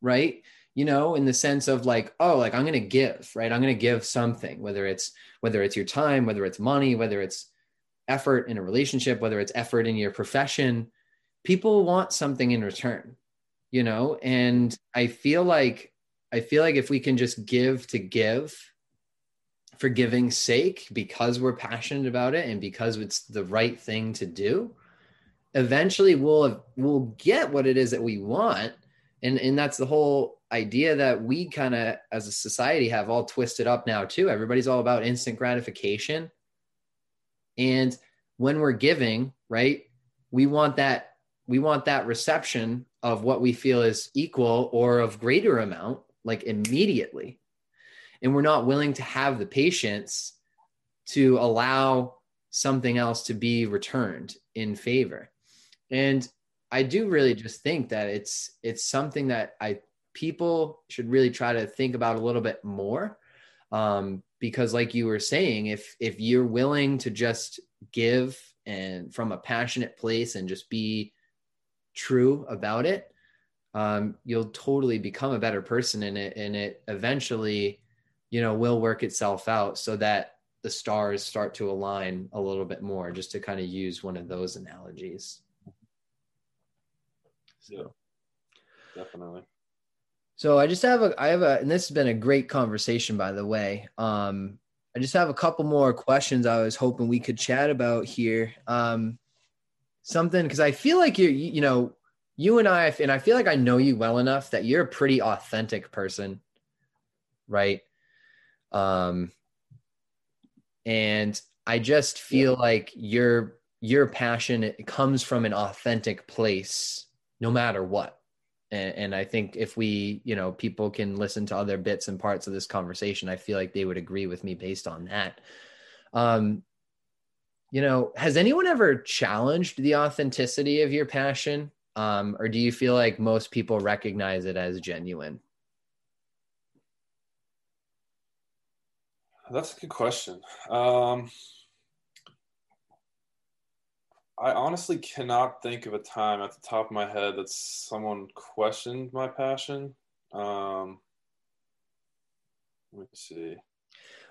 right? You know, in the sense of like, oh, like I'm going to give, right? I'm going to give something, whether it's whether it's your time, whether it's money, whether it's effort in a relationship, whether it's effort in your profession people want something in return you know? And i feel like i feel like if we can just give to give for giving's sake because we're passionate about it and because it's the right thing to do eventually we'll we'll get what it is that we want. And and that's the whole idea that we kind of as a society have all twisted up now too. Everybody's all about instant gratification. And when we're giving right we want that we want that reception of what we feel is equal or of greater amount like immediately. And we're not willing to have the patience to allow something else to be returned in favor. And i do really just think that it's it's something that i people should really try to think about a little bit more. Um, because like you were saying if if you're willing to just give and from a passionate place and just be true about it, um, you'll totally become a better person in it. And it eventually, you know, will work itself out so that the stars start to align a little bit more, just to kind of use one of those analogies. So, yeah, definitely. So I just have a, I have a, and this has been a great conversation, by the way. Um, I just have a couple more questions I was hoping we could chat about here. Um, something because I feel like you you know you and I and I feel like I know you well enough that you're a pretty authentic person, right? Um, and I just feel yeah. like your your passion it comes from an authentic place, no matter what. And, and I think if we, you know, people can listen to other bits and parts of this conversation, I feel like they would agree with me based on that. Um, you know, has anyone ever challenged the authenticity of your passion? um, or do you feel like most people recognize it as genuine? That's a good question. Um, I honestly cannot think of a time at the top of my head that someone questioned my passion. Um, let me see.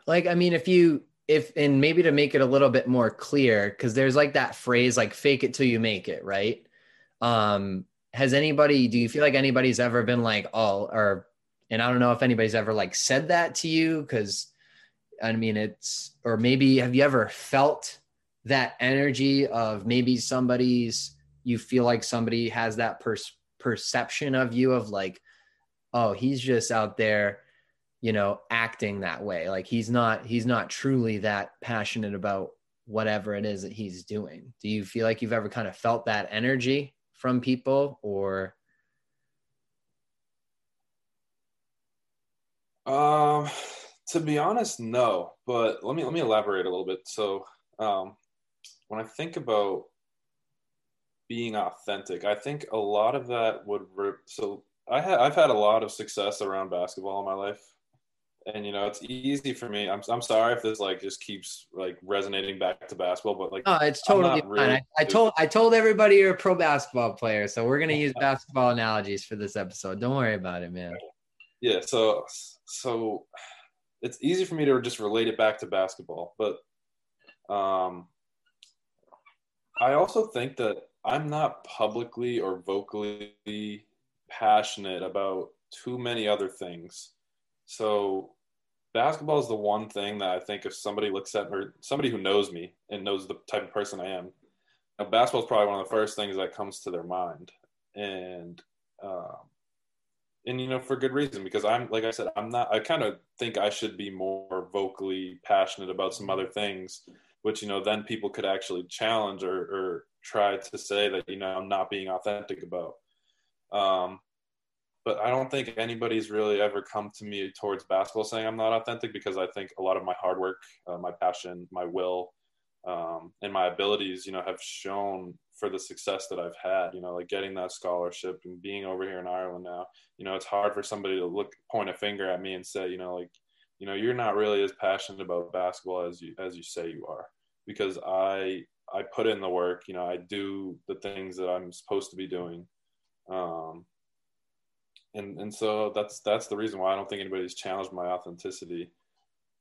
Like, I mean, if you, if, and maybe to make it a little bit more clear, because there's like that phrase, like fake it till you make it, right? Um, has anybody, do you feel like anybody's ever been like, oh, or, and I don't know if anybody's ever like said that to you, because I mean, it's, or maybe have you ever felt that energy of maybe somebody's, you feel like somebody has that per- perception of you of like, oh, he's just out there, you know, acting that way. Like he's not, he's not truly that passionate about whatever it is that he's doing. Do you feel like you've ever kind of felt that energy from people or? Um, to be honest, no. But let me let me elaborate a little bit. So, um, when I think about being authentic, I think a lot of that would. Re- so I ha- I've had a lot of success around basketball in my life, and you know it's easy for me. I'm I'm sorry if this like just keeps like resonating back to basketball, but like oh, it's totally fine. Really I, I told I told everybody you're a pro basketball player, so we're gonna use basketball analogies for this episode. Don't worry about it, man. Yeah. So so it's easy for me to just relate it back to basketball, but um, I also think that I'm not publicly or vocally passionate about too many other things. So basketball is the one thing that I think if somebody looks at or somebody who knows me and knows the type of person I am, know, basketball is probably one of the first things that comes to their mind. And um, and you know for good reason because i'm like i said i'm not i kind of think i should be more vocally passionate about some other things which you know then people could actually challenge or, or try to say that you know i'm not being authentic about um, but i don't think anybody's really ever come to me towards basketball saying i'm not authentic because i think a lot of my hard work uh, my passion my will um, and my abilities you know have shown for the success that I've had, you know, like getting that scholarship and being over here in Ireland now, you know, it's hard for somebody to look, point a finger at me and say, you know, like, you know, you're not really as passionate about basketball as you, as you say you are, because I, I put in the work, you know, I do the things that I'm supposed to be doing. Um, and, and so that's, that's the reason why I don't think anybody's challenged my authenticity.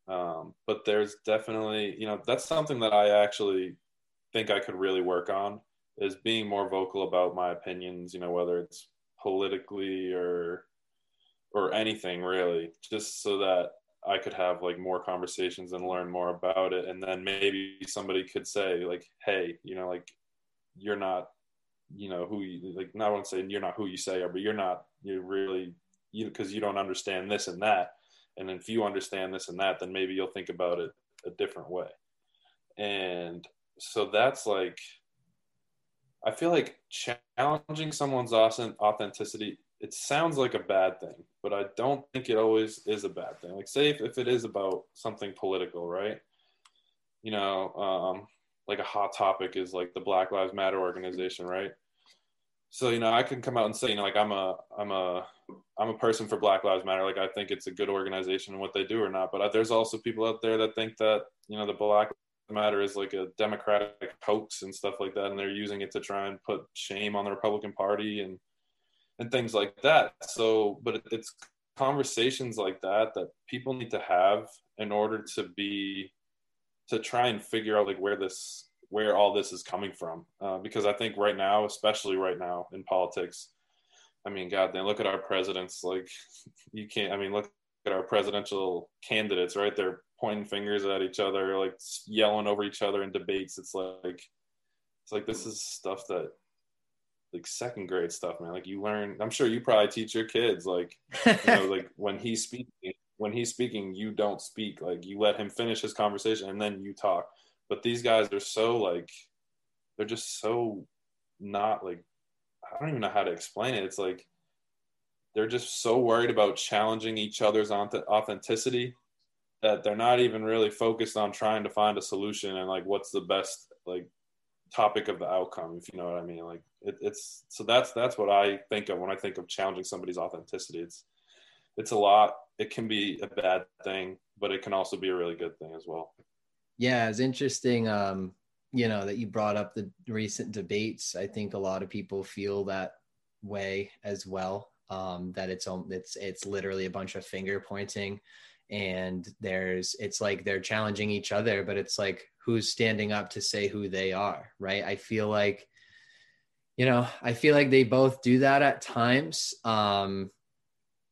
Um, but there's definitely, you know, that's something that I actually think I could really work on is being more vocal about my opinions, you know, whether it's politically or or anything really, just so that I could have like more conversations and learn more about it. And then maybe somebody could say like, hey, you know, like you're not, you know, who you like not want to say you're not who you say are, but you're not you're really you because you don't understand this and that. And if you understand this and that, then maybe you'll think about it a different way. And so that's like I feel like challenging someone's authenticity, it sounds like a bad thing, but I don't think it always is a bad thing. Like, say if, if it is about something political, right? You know, um, like a hot topic is like the Black Lives Matter organization, right? So, you know, I can come out and say, you know, like I'm a, I'm a, I'm a person for Black Lives Matter. Like I think it's a good organization and what they do or not. But uh, there's also people out there that think that, you know, the Black matter is like a democratic hoax and stuff like that and they're using it to try and put shame on the republican party and and things like that so but it's conversations like that that people need to have in order to be to try and figure out like where this where all this is coming from uh, because i think right now especially right now in politics i mean god damn look at our presidents like you can't i mean look at our presidential candidates right they're pointing fingers at each other, like yelling over each other in debates. It's like it's like this is stuff that like second grade stuff, man. Like you learn. I'm sure you probably teach your kids like you know like when he's speaking when he's speaking you don't speak like you let him finish his conversation and then you talk but these guys are so like they're just so not like i don't even know how to explain it it's like they're just so worried about challenging each other's authenticity that they're not even really focused on trying to find a solution and like what's the best like topic of the outcome, if you know what I mean. Like it, it's so that's that's what I think of when I think of challenging somebody's authenticity. It's it's a lot. It can be a bad thing, but it can also be a really good thing as well. Yeah, it's interesting. Um, you know that you brought up the recent debates. I think a lot of people feel that way as well. Um, that it's it's it's literally a bunch of finger pointing, and there's it's like they're challenging each other, but it's like who's standing up to say who they are, right? I feel like, you know, I feel like they both do that at times. Um,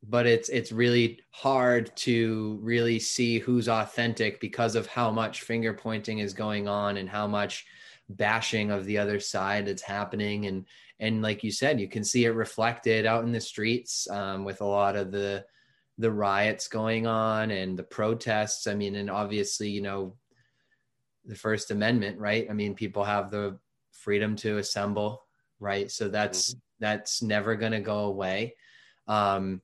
but it's it's really hard to really see who's authentic because of how much finger pointing is going on and how much bashing of the other side that's happening. And and like you said you can see it reflected out in the streets um, with a lot of the the riots going on and the protests. I mean and obviously you know the first amendment right? I mean people have the freedom to assemble right? So that's mm-hmm. that's never going to go away. Um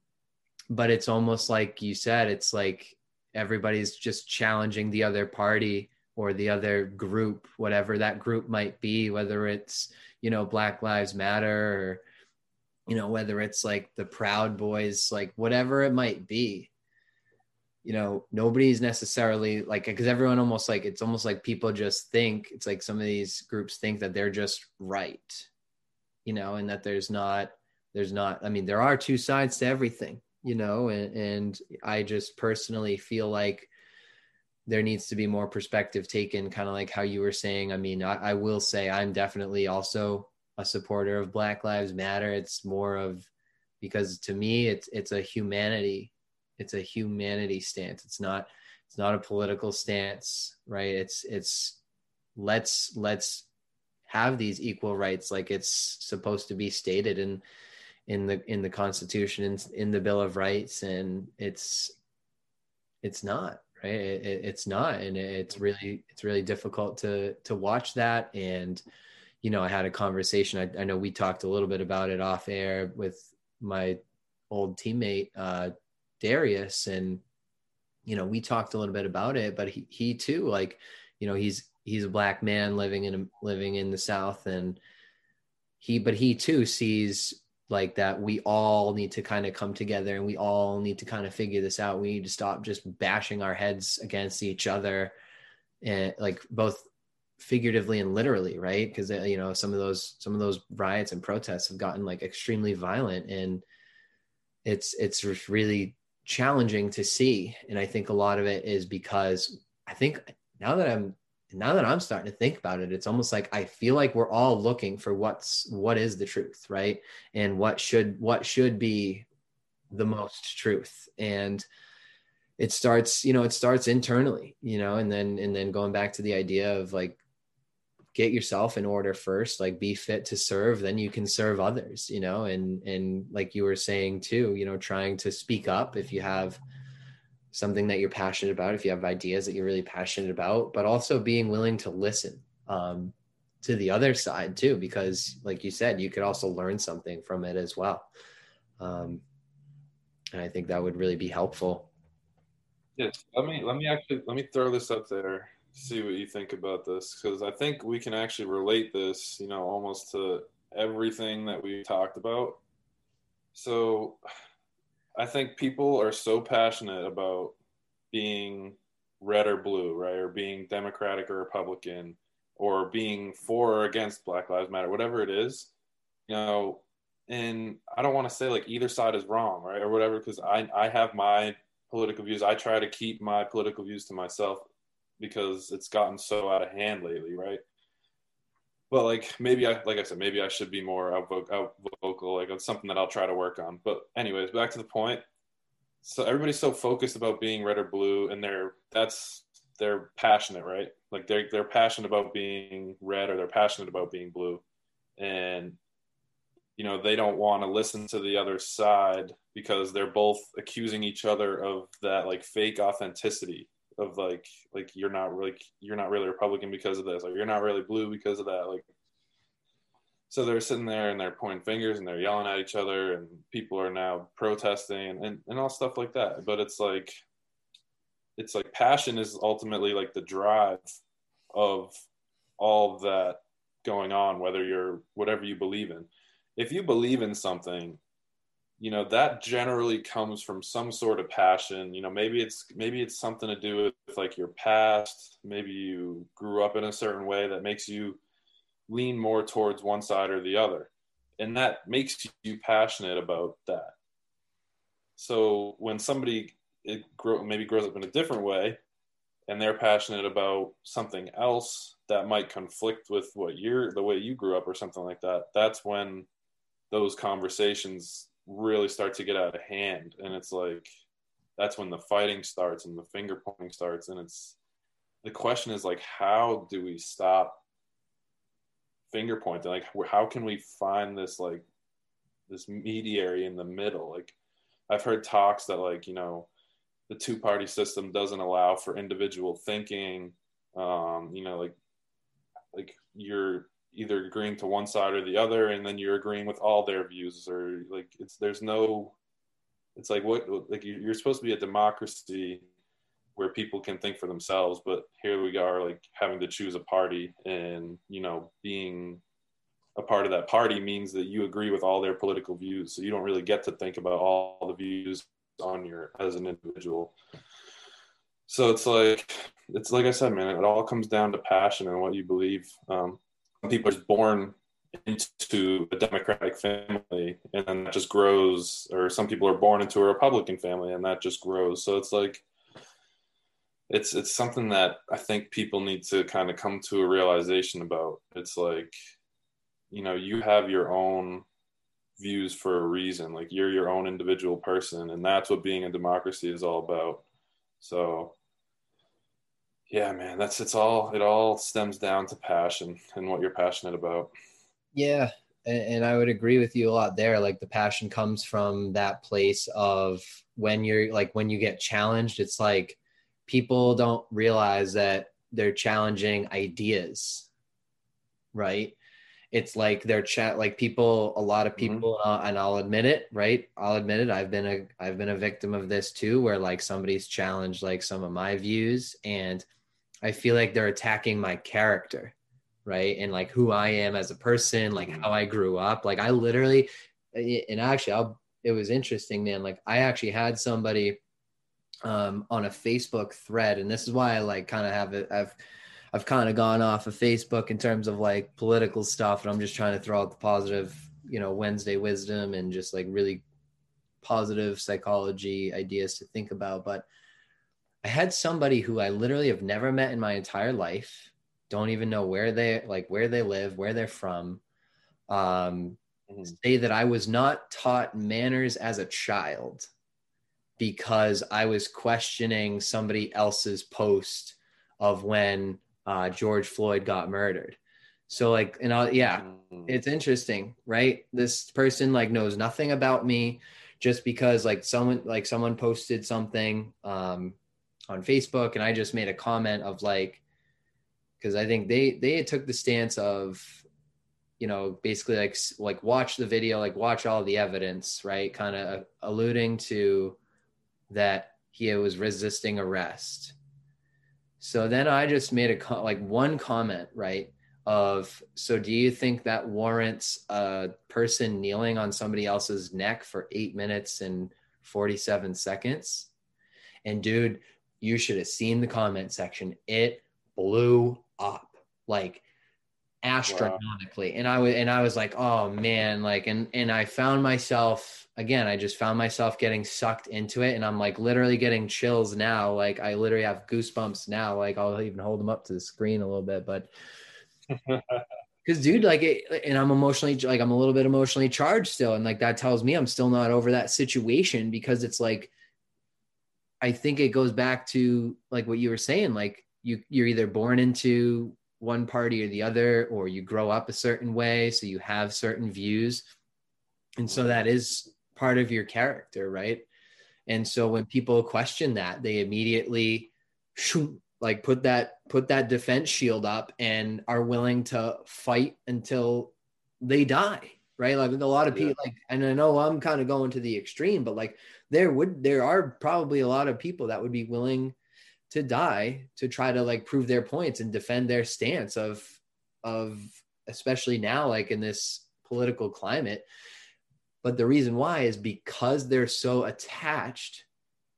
but it's almost like you said it's like everybody's just challenging the other party or the other group whatever that group might be whether it's you know black lives matter or you know whether it's like the proud boys like whatever it might be. You know nobody's necessarily like because everyone almost like it's almost like people just think it's like some of these groups think that they're just right you know and that there's not there's not i mean there are two sides to everything you know, and, and I just personally feel like there needs to be more perspective taken, kind of like how you were saying. I mean, I, I will say I'm definitely also a supporter of Black Lives Matter. It's more of because to me, it's it's a humanity, it's a humanity stance. It's not it's not a political stance, right? It's it's let's let's have these equal rights like it's supposed to be stated and in the in the Constitution in, in the Bill of Rights, and it's it's not right. It, it's not, and it's really it's really difficult to to watch that. And you know, I had a conversation. I, I know we talked a little bit about it off air with my old teammate uh, Darius, and you know, we talked a little bit about it. But he he too, like, you know, he's he's a black man living in living in the South, and he but he too sees like that we all need to kind of come together and we all need to kind of figure this out. We need to stop just bashing our heads against each other and like both figuratively and literally right? Because uh, you know some of those some of those riots and protests have gotten like extremely violent and it's it's really challenging to see. And i think a lot of it is because i think now that i'm now that I'm starting to think about it, it's almost like I feel like we're all looking for what's what is the truth, right? And what should what should be the most truth. And it starts, you know, it starts internally, you know, and then and then going back to the idea of like get yourself in order first, like be fit to serve, then you can serve others, you know, and and like you were saying too, you know, trying to speak up if you have something that you're passionate about, if you have ideas that you're really passionate about, but also being willing to listen um, to the other side too, because like you said, you could also learn something from it as well. Um, and I think that would really be helpful. Yes, let me let me actually let me throw this up there. See what you think about this because I think we can actually relate this, you know, almost to everything that we talked about. So I think people are so passionate about being red or blue, right? Or being Democratic or Republican or being for or against Black Lives Matter, whatever it is, you know, and I don't want to say like either side is wrong, right? Or whatever, because I, I have my political views. I try to keep my political views to myself because it's gotten so out of hand lately, right? But like maybe I like I said maybe I should be more out, out vocal like it's something that I'll try to work on. But anyways, back to the point. So everybody's so focused about being red or blue, and they're that's they're passionate, right? Like they're they're passionate about being red or they're passionate about being blue, and you know they don't want to listen to the other side because they're both accusing each other of that like fake authenticity of like like you're not really you're not really Republican because of this, or you're not really blue because of that. Like so they're sitting there and they're pointing fingers and they're yelling at each other and people are now protesting and, and, and all stuff like that. But it's like it's like passion is ultimately like the drive of all of that going on whether you're whatever you believe in if you believe in something you know that generally comes from some sort of passion you know maybe it's maybe it's something to do with like your past. Maybe you grew up in a certain way that makes you lean more towards one side or the other and that makes you passionate about that. So when somebody it grow, maybe grows up in a different way and they're passionate about something else that might conflict with what you're the way you grew up or something like that that's when those conversations really start to get out of hand. And it's like that's when the fighting starts and the finger pointing starts. And it's the question is like how do we stop finger pointing? Like how can we find this like this mediary in the middle? Like i've heard talks that like you know the two party system doesn't allow for individual thinking. Um you know like like you're either agreeing to one side or the other and then you're agreeing with all their views or like it's there's no it's like what like you're supposed to be a democracy where people can think for themselves but here we are like having to choose a party and you know being a part of that party means that you agree with all their political views so you don't really get to think about all the views on your as an individual. So it's like it's like i said man it all comes down to passion and what you believe um, people are born into a democratic family and then that just grows or some people are born into a republican family and that just grows. So it's like it's it's something that i think people need to kind of come to a realization about. It's like you know you have your own views for a reason. Like you're your own individual person and that's what being a democracy is all about. So yeah man that's it's all it all stems down to passion and what you're passionate about yeah and, and, i would agree with you a lot there like the passion comes from that place of when you're like when you get challenged it's like people don't realize that they're challenging ideas right it's like they're chat like people a lot of mm-hmm. people mm-hmm. uh, and i'll admit it right i'll admit it i've been a i've been a victim of this too where like somebody's challenged like some of my views and I feel like they're attacking my character, right? And like who I am as a person, like mm-hmm. how I grew up. Like I literally, and actually, I'll, it was interesting, man. Like I actually had somebody um, on a Facebook thread, and this is why I like kind of have it. I've I've kind of gone off of Facebook in terms of like political stuff, and I'm just trying to throw out the positive, you know, Wednesday wisdom and just like really positive psychology ideas to think about. But I had somebody who I literally have never met in my entire life, don't even know where they like where they live, where they're from, um, mm-hmm. say that I was not taught manners as a child because I was questioning somebody else's post of when uh, George Floyd got murdered. So like, and I, yeah, mm-hmm. it's interesting, right? This person like knows nothing about me just because like someone like someone posted something um on Facebook, and I just made a comment of like, because I think they they took the stance of, you know, basically like like watch the video, like watch all the evidence, right? Kind of uh, alluding to that he was resisting arrest. So then I just made a like one comment, right? Of so do you think that warrants a person kneeling on somebody else's neck for eight minutes and 47 seconds? And dude, you should have seen the comment section. It blew up like astronomically. Wow. And I was and I was like, oh man, like and and I found myself again, I just found myself getting sucked into it and I'm like literally getting chills now. Like I literally have goosebumps now. Like I'll even hold them up to the screen a little bit, but because dude like it, and i'm emotionally like i'm a little bit emotionally charged still and like that tells me i'm still not over that situation because it's like I think it goes back to like what you were saying, like you you're either born into one party or the other, or you grow up a certain way, so you have certain views, and so that is part of your character, right? And so when people question that, they immediately like put that put that defense shield up and are willing to fight until they die right like a lot of people yeah. like and i know i'm kind of going to the extreme but like there would there are probably a lot of people that would be willing to die to try to like prove their points and defend their stance of of especially now, like in this political climate. But the reason why is because they're so attached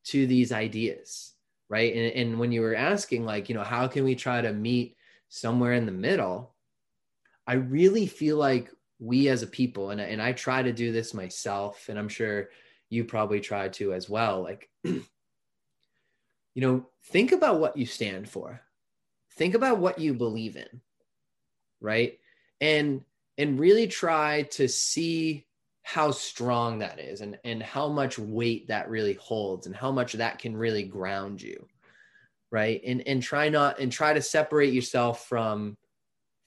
to these ideas, right? And, and when you were asking, like, you know, how can we try to meet somewhere in the middle? I really feel like we as a people, and, and I try to do this myself, and I'm sure you probably try to as well. Like, you know, think about what you stand for, think about what you believe in, right? And and really try to see how strong that is and and how much weight that really holds and how much that can really ground you right and and try not and try to separate yourself from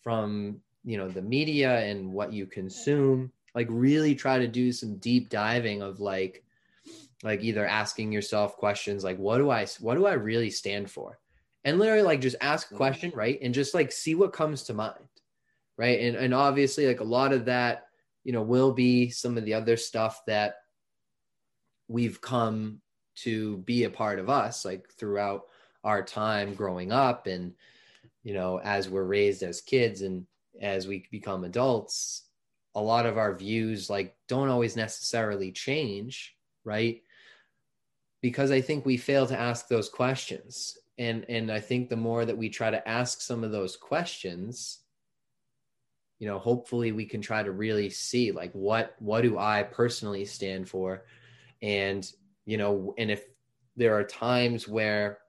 from you know the media and what you consume like really try to do some deep diving of like like either asking yourself questions like what do i what do i really stand for? And literally like just ask a question right? And just like see what comes to mind right? And and obviously like a lot of that you know will be some of the other stuff that we've come to be a part of us like throughout our time growing up and you know as we're raised as kids. And as we become adults a lot of our views like don't always necessarily change right? Because i think we fail to ask those questions. And and i think the more that we try to ask some of those questions you know hopefully we can try to really see like what what do i personally stand for? And you know and if there are times where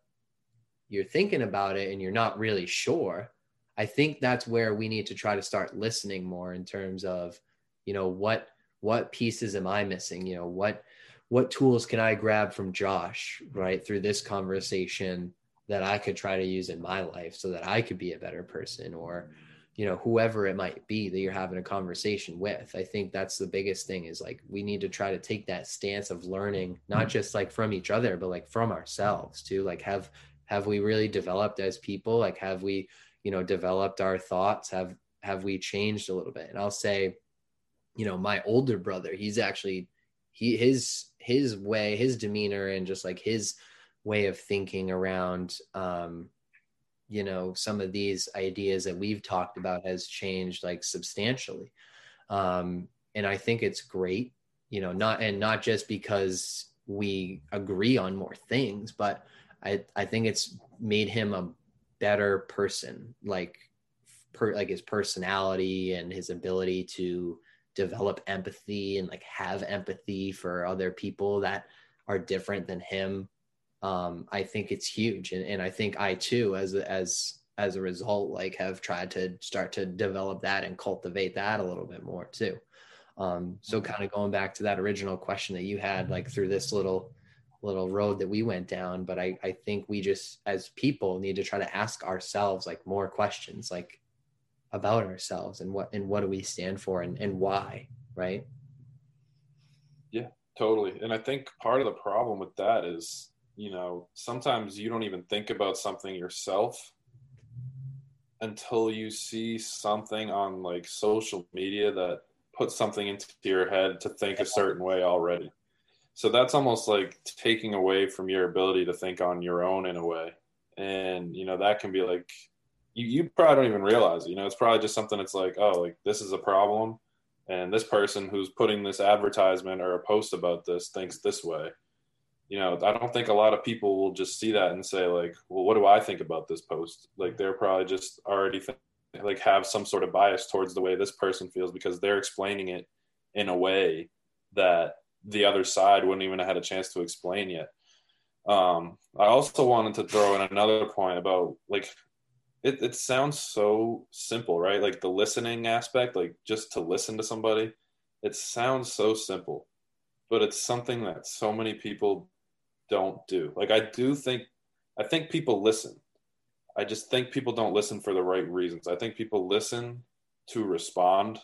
you're thinking about it and you're not really sure i think that's where we need to try to start listening more in terms of you know what what pieces am i missing? You know what what tools can i grab from josh right through this conversation that i could try to use in my life so that i could be a better person or you know whoever it might be that you're having a conversation with? I think that's the biggest thing is like we need to try to take that stance of learning not mm-hmm. just like from each other but like from ourselves too. Like have have we really developed as people? Like have we you know developed our thoughts have have we changed a little bit? And i'll say you know my older brother he's actually he his his way his demeanor and just like his way of thinking around um you know some of these ideas that we've talked about has changed like substantially. Um and i think it's great you know not and not just because we agree on more things but i i think it's made him a better person like per like his personality and his ability to develop empathy and like have empathy for other people that are different than him um, I think it's huge, and, and I think I too, as as as a result, like have tried to start to develop that and cultivate that a little bit more too. Um, so kind of going back to that original question that you had, like through this little little road that we went down, but I I think we just as people need to try to ask ourselves like more questions, like about ourselves and what and what do we stand for and and why, right? Yeah, totally. And I think part of the problem with that is you know, sometimes you don't even think about something yourself until you see something on like social media that puts something into your head to think a certain way already. So that's almost like taking away from your ability to think on your own in a way. And, you know, that can be like, you, you probably don't even realize it. You know, it's probably just something that's like, oh, like this is a problem. And this person who's putting this advertisement or a post about this thinks this way you know, I don't think a lot of people will just see that and say like, well, what do I think about this post? Like they're probably just already like have some sort of bias towards the way this person feels because they're explaining it in a way that the other side wouldn't even have had a chance to explain yet. Um, I also wanted to throw in another point about like it, it sounds so simple, right? Like the listening aspect, like just to listen to somebody, it sounds so simple, but it's something that so many people don't do. Like I do think I think people listen. I just think people don't listen for the right reasons. I think people listen to respond.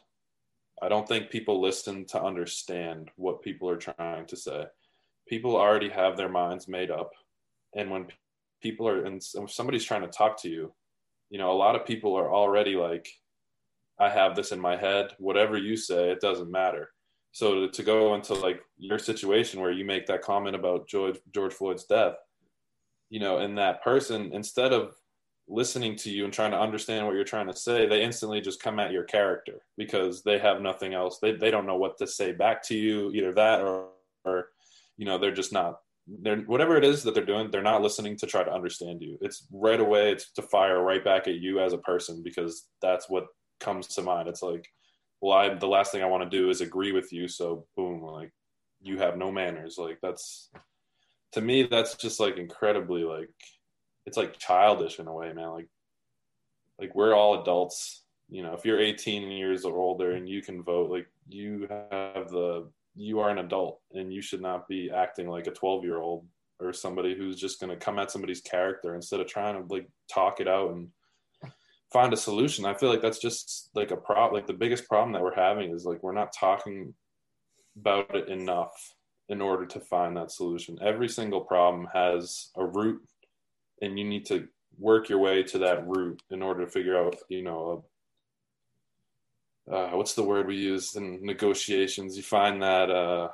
I don't think people listen to understand what people are trying to say. People already have their minds made up. And when people are and somebody's trying to talk to you, you know, a lot of people are already like I have this in my head. Whatever you say, it doesn't matter. So to, to go into like your situation where you make that comment about George George Floyd's death, you know, and that person instead of listening to you and trying to understand what you're trying to say, they instantly just come at your character because they have nothing else. They they don't know what to say back to you, either that or or you know, they're just not they're whatever it is that they're doing, they're not listening to try to understand you. It's right away it's to fire right back at you as a person because that's what comes to mind. It's like, well, I the last thing I want to do is agree with you, so boom, like you have no manners. Like that's to me that's just like incredibly like it's like childish in a way, man. Like like we're all adults. You know, if you're 18 years or older and you can vote, like you have the you are an adult and you should not be acting like a 12 year old or somebody who's just going to come at somebody's character instead of trying to like talk it out and find a solution. I feel like that's just like a problem. Like the biggest problem that we're having is like we're not talking about it enough in order to find that solution. Every single problem has a root and you need to work your way to that root in order to figure out, you know, uh, what's the word we use in negotiations? You find that uh,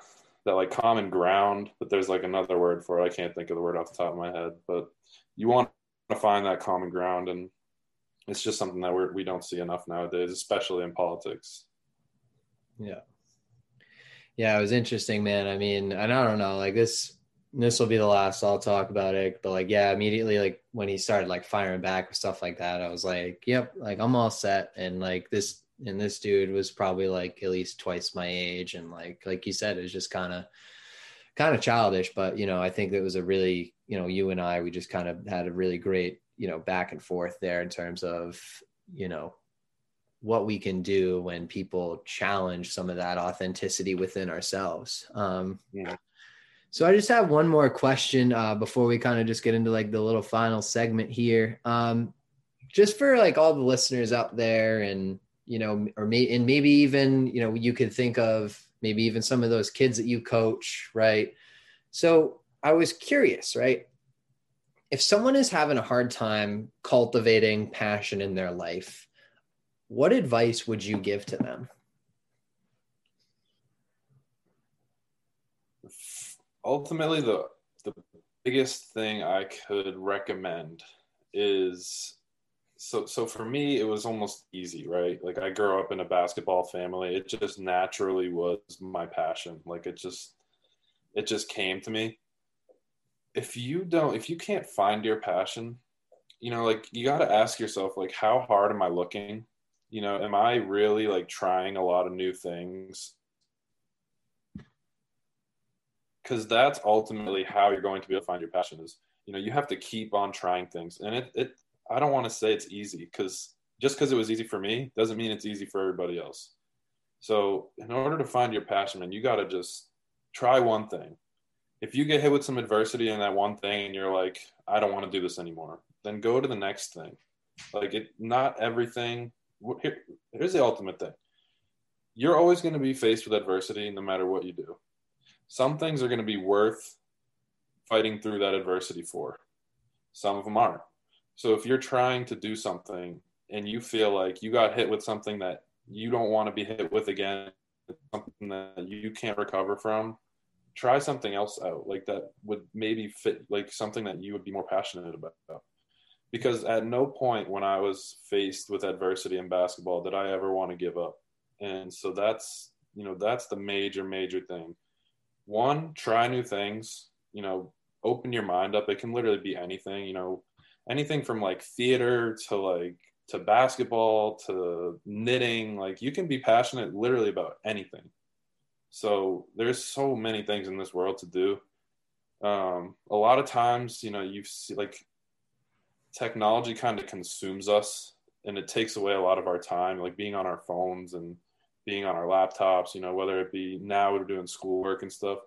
that like common ground, but there's like another word for it. I can't think of the word off the top of my head, but you want to find that common ground, and it's just something that we're, we don't see enough nowadays, especially in politics. Yeah, yeah, it was interesting, man. I mean, and I don't know, like this this will be the last I'll talk about it. But like, yeah, immediately like when he started like firing back with stuff like that, I was like, yep, like I'm all set. And like this and this dude was probably like at least twice my age. And like like you said, it was just kind of kind of childish. But you know, I think it was a really, you know, you and I, we just kind of had a really great, you know, back and forth there in terms of, you know, what we can do when people challenge some of that authenticity within ourselves. Um, yeah so I just have one more question uh, before we kind of just get into like the little final segment here. Um, just for like all the listeners out there, and you know, or may and maybe even you know, you could think of maybe even some of those kids that you coach, right? So I was curious, right? If someone is having a hard time cultivating passion in their life, what advice would you give to them? Ultimately the the biggest thing I could recommend is so so for me it was almost easy right? Like i grew up in a basketball family. It just naturally was my passion. Like it just it just came to me. If you don't if you can't find your passion you know like you got to ask yourself like how hard am i looking? You know am i really like trying a lot of new things because that's ultimately how you're going to be able to find your passion is you know you have to keep on trying things. And it, it i don't want to say it's easy because just because it was easy for me doesn't mean it's easy for everybody else. So in order to find your passion man you got to just try one thing. If you get hit with some adversity in that one thing and you're like i don't want to do this anymore then go to the next thing. Like it not everything here, here's the ultimate thing. You're always going to be faced with adversity no matter what you do some things are going to be worth fighting through that adversity for. Some of them aren't. So if you're trying to do something and you feel like you got hit with something that you don't want to be hit with again, something that you can't recover from, try something else out. Like that would maybe fit, like something that you would be more passionate about. Because at no point when I was faced with adversity in basketball did I ever want to give up. And so that's, you know, that's the major, major thing one, try new things, you know, open your mind up. It can literally be anything, you know, anything from like theater to like to basketball to knitting. Like you can be passionate literally about anything. So there's so many things in this world to do. Um, a lot of times, you know, you see like technology kind of consumes us and it takes away a lot of our time, like being on our phones and being on our laptops, you know, whether it be now we're doing schoolwork and stuff,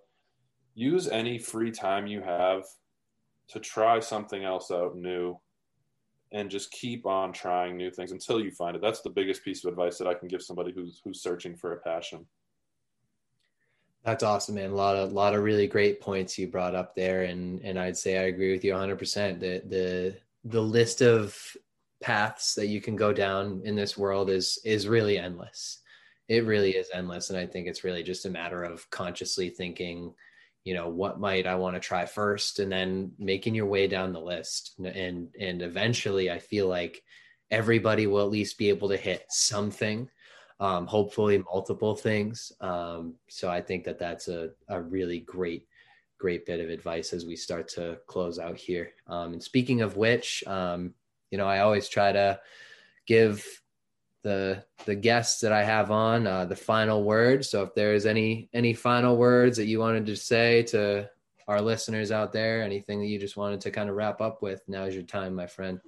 use any free time you have to try something else out new and just keep on trying new things until you find it. That's the biggest piece of advice that I can give somebody who's who's searching for a passion. That's awesome, man. A lot of lot of really great points you brought up there, and and I'd say I agree with you 100. percent The the the list of paths that you can go down in this world is is really endless it really is endless and i think it's really just a matter of consciously thinking you know what might i want to try first and then making your way down the list and and eventually i feel like everybody will at least be able to hit something um, hopefully multiple things um, so i think that that's a, a really great great bit of advice as we start to close out here. Um, and speaking of which um, you know i always try to give the the guests that I have on uh, the final word. So if there is any any final words that you wanted to say to our listeners out there, anything that you just wanted to kind of wrap up with, now is your time, my friend.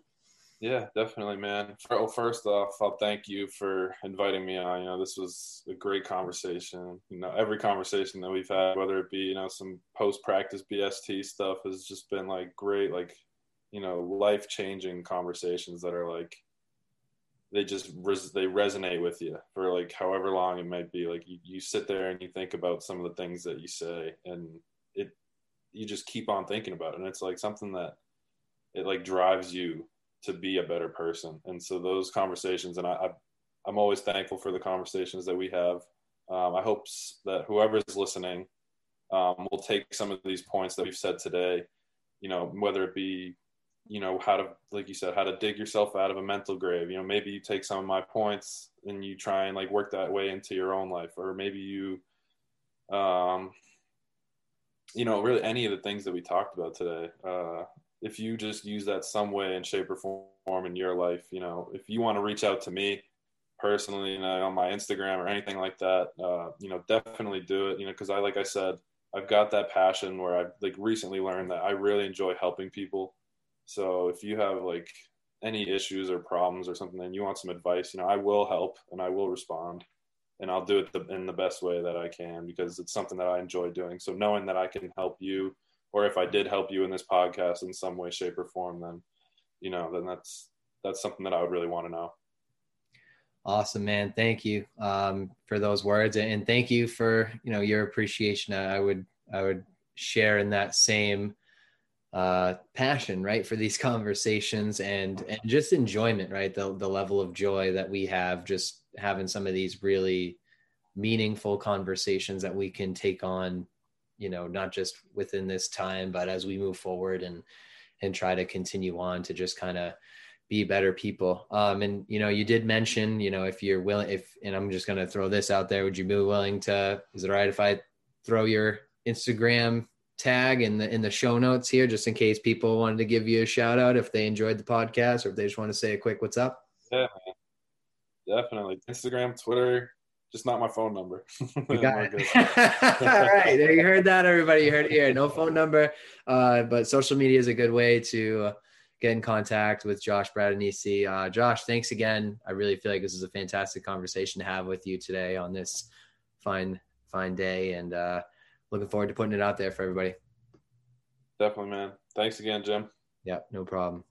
Yeah, definitely, man. Well, first off, I'll thank you for inviting me on. You know, this was a great conversation. You know, every conversation that we've had, whether it be you know some post practice BST stuff, has just been like great, like you know, life changing conversations that are like they just res- they resonate with you for like however long it might be. Like you, you sit there and you think about some of the things that you say and it you just keep on thinking about it. And it's like something that it like drives you to be a better person. And so those conversations and i, I i'm always thankful for the conversations that we have. Um, i hope that whoever's listening um, will take some of these points that we've said today you know whether it be you know how to like you said how to dig yourself out of a mental grave. You know maybe you take some of my points and you try and like work that way into your own life or maybe you um you know really any of the things that we talked about today uh if you just use that some way in shape or form in your life you know if you want to reach out to me personally you know, on my instagram or anything like that uh you know definitely do it you know because i like i said i've got that passion where i've like recently learned that i really enjoy helping people so if you have like any issues or problems or something and you want some advice, you know, I will help and I will respond and I'll do it the, in the best way that I can because it's something that I enjoy doing. So knowing that I can help you, or if I did help you in this podcast in some way, shape, or form, then you know, then that's that's something that I would really want to know. Awesome, man. Thank you um, for those words, and thank you for you know your appreciation. I would I would share in that same uh, passion, right, for these conversations and and just enjoyment, right? The the level of joy that we have just having some of these really meaningful conversations that we can take on, you know, not just within this time, but as we move forward and and try to continue on to just kind of be better people. Um, and you know, you did mention, you know, if you're willing, if and I'm just gonna throw this out there, would you be willing to? Is it all right if I throw your Instagram tag in the in the show notes here just in case people wanted to give you a shout out if they enjoyed the podcast or if they just want to say a quick what's up. Yeah definitely. Instagram twitter just not my phone number. You got it. all right. There you heard that everybody. You heard it here. No phone number uh, but social media is a good way to get in contact with josh bradanisi uh, josh thanks again. I really feel like this is a fantastic conversation to have with you today on this fine fine day. And uh, looking forward to putting it out there for everybody. Definitely, man. Thanks again, Jim. Yeah, no problem.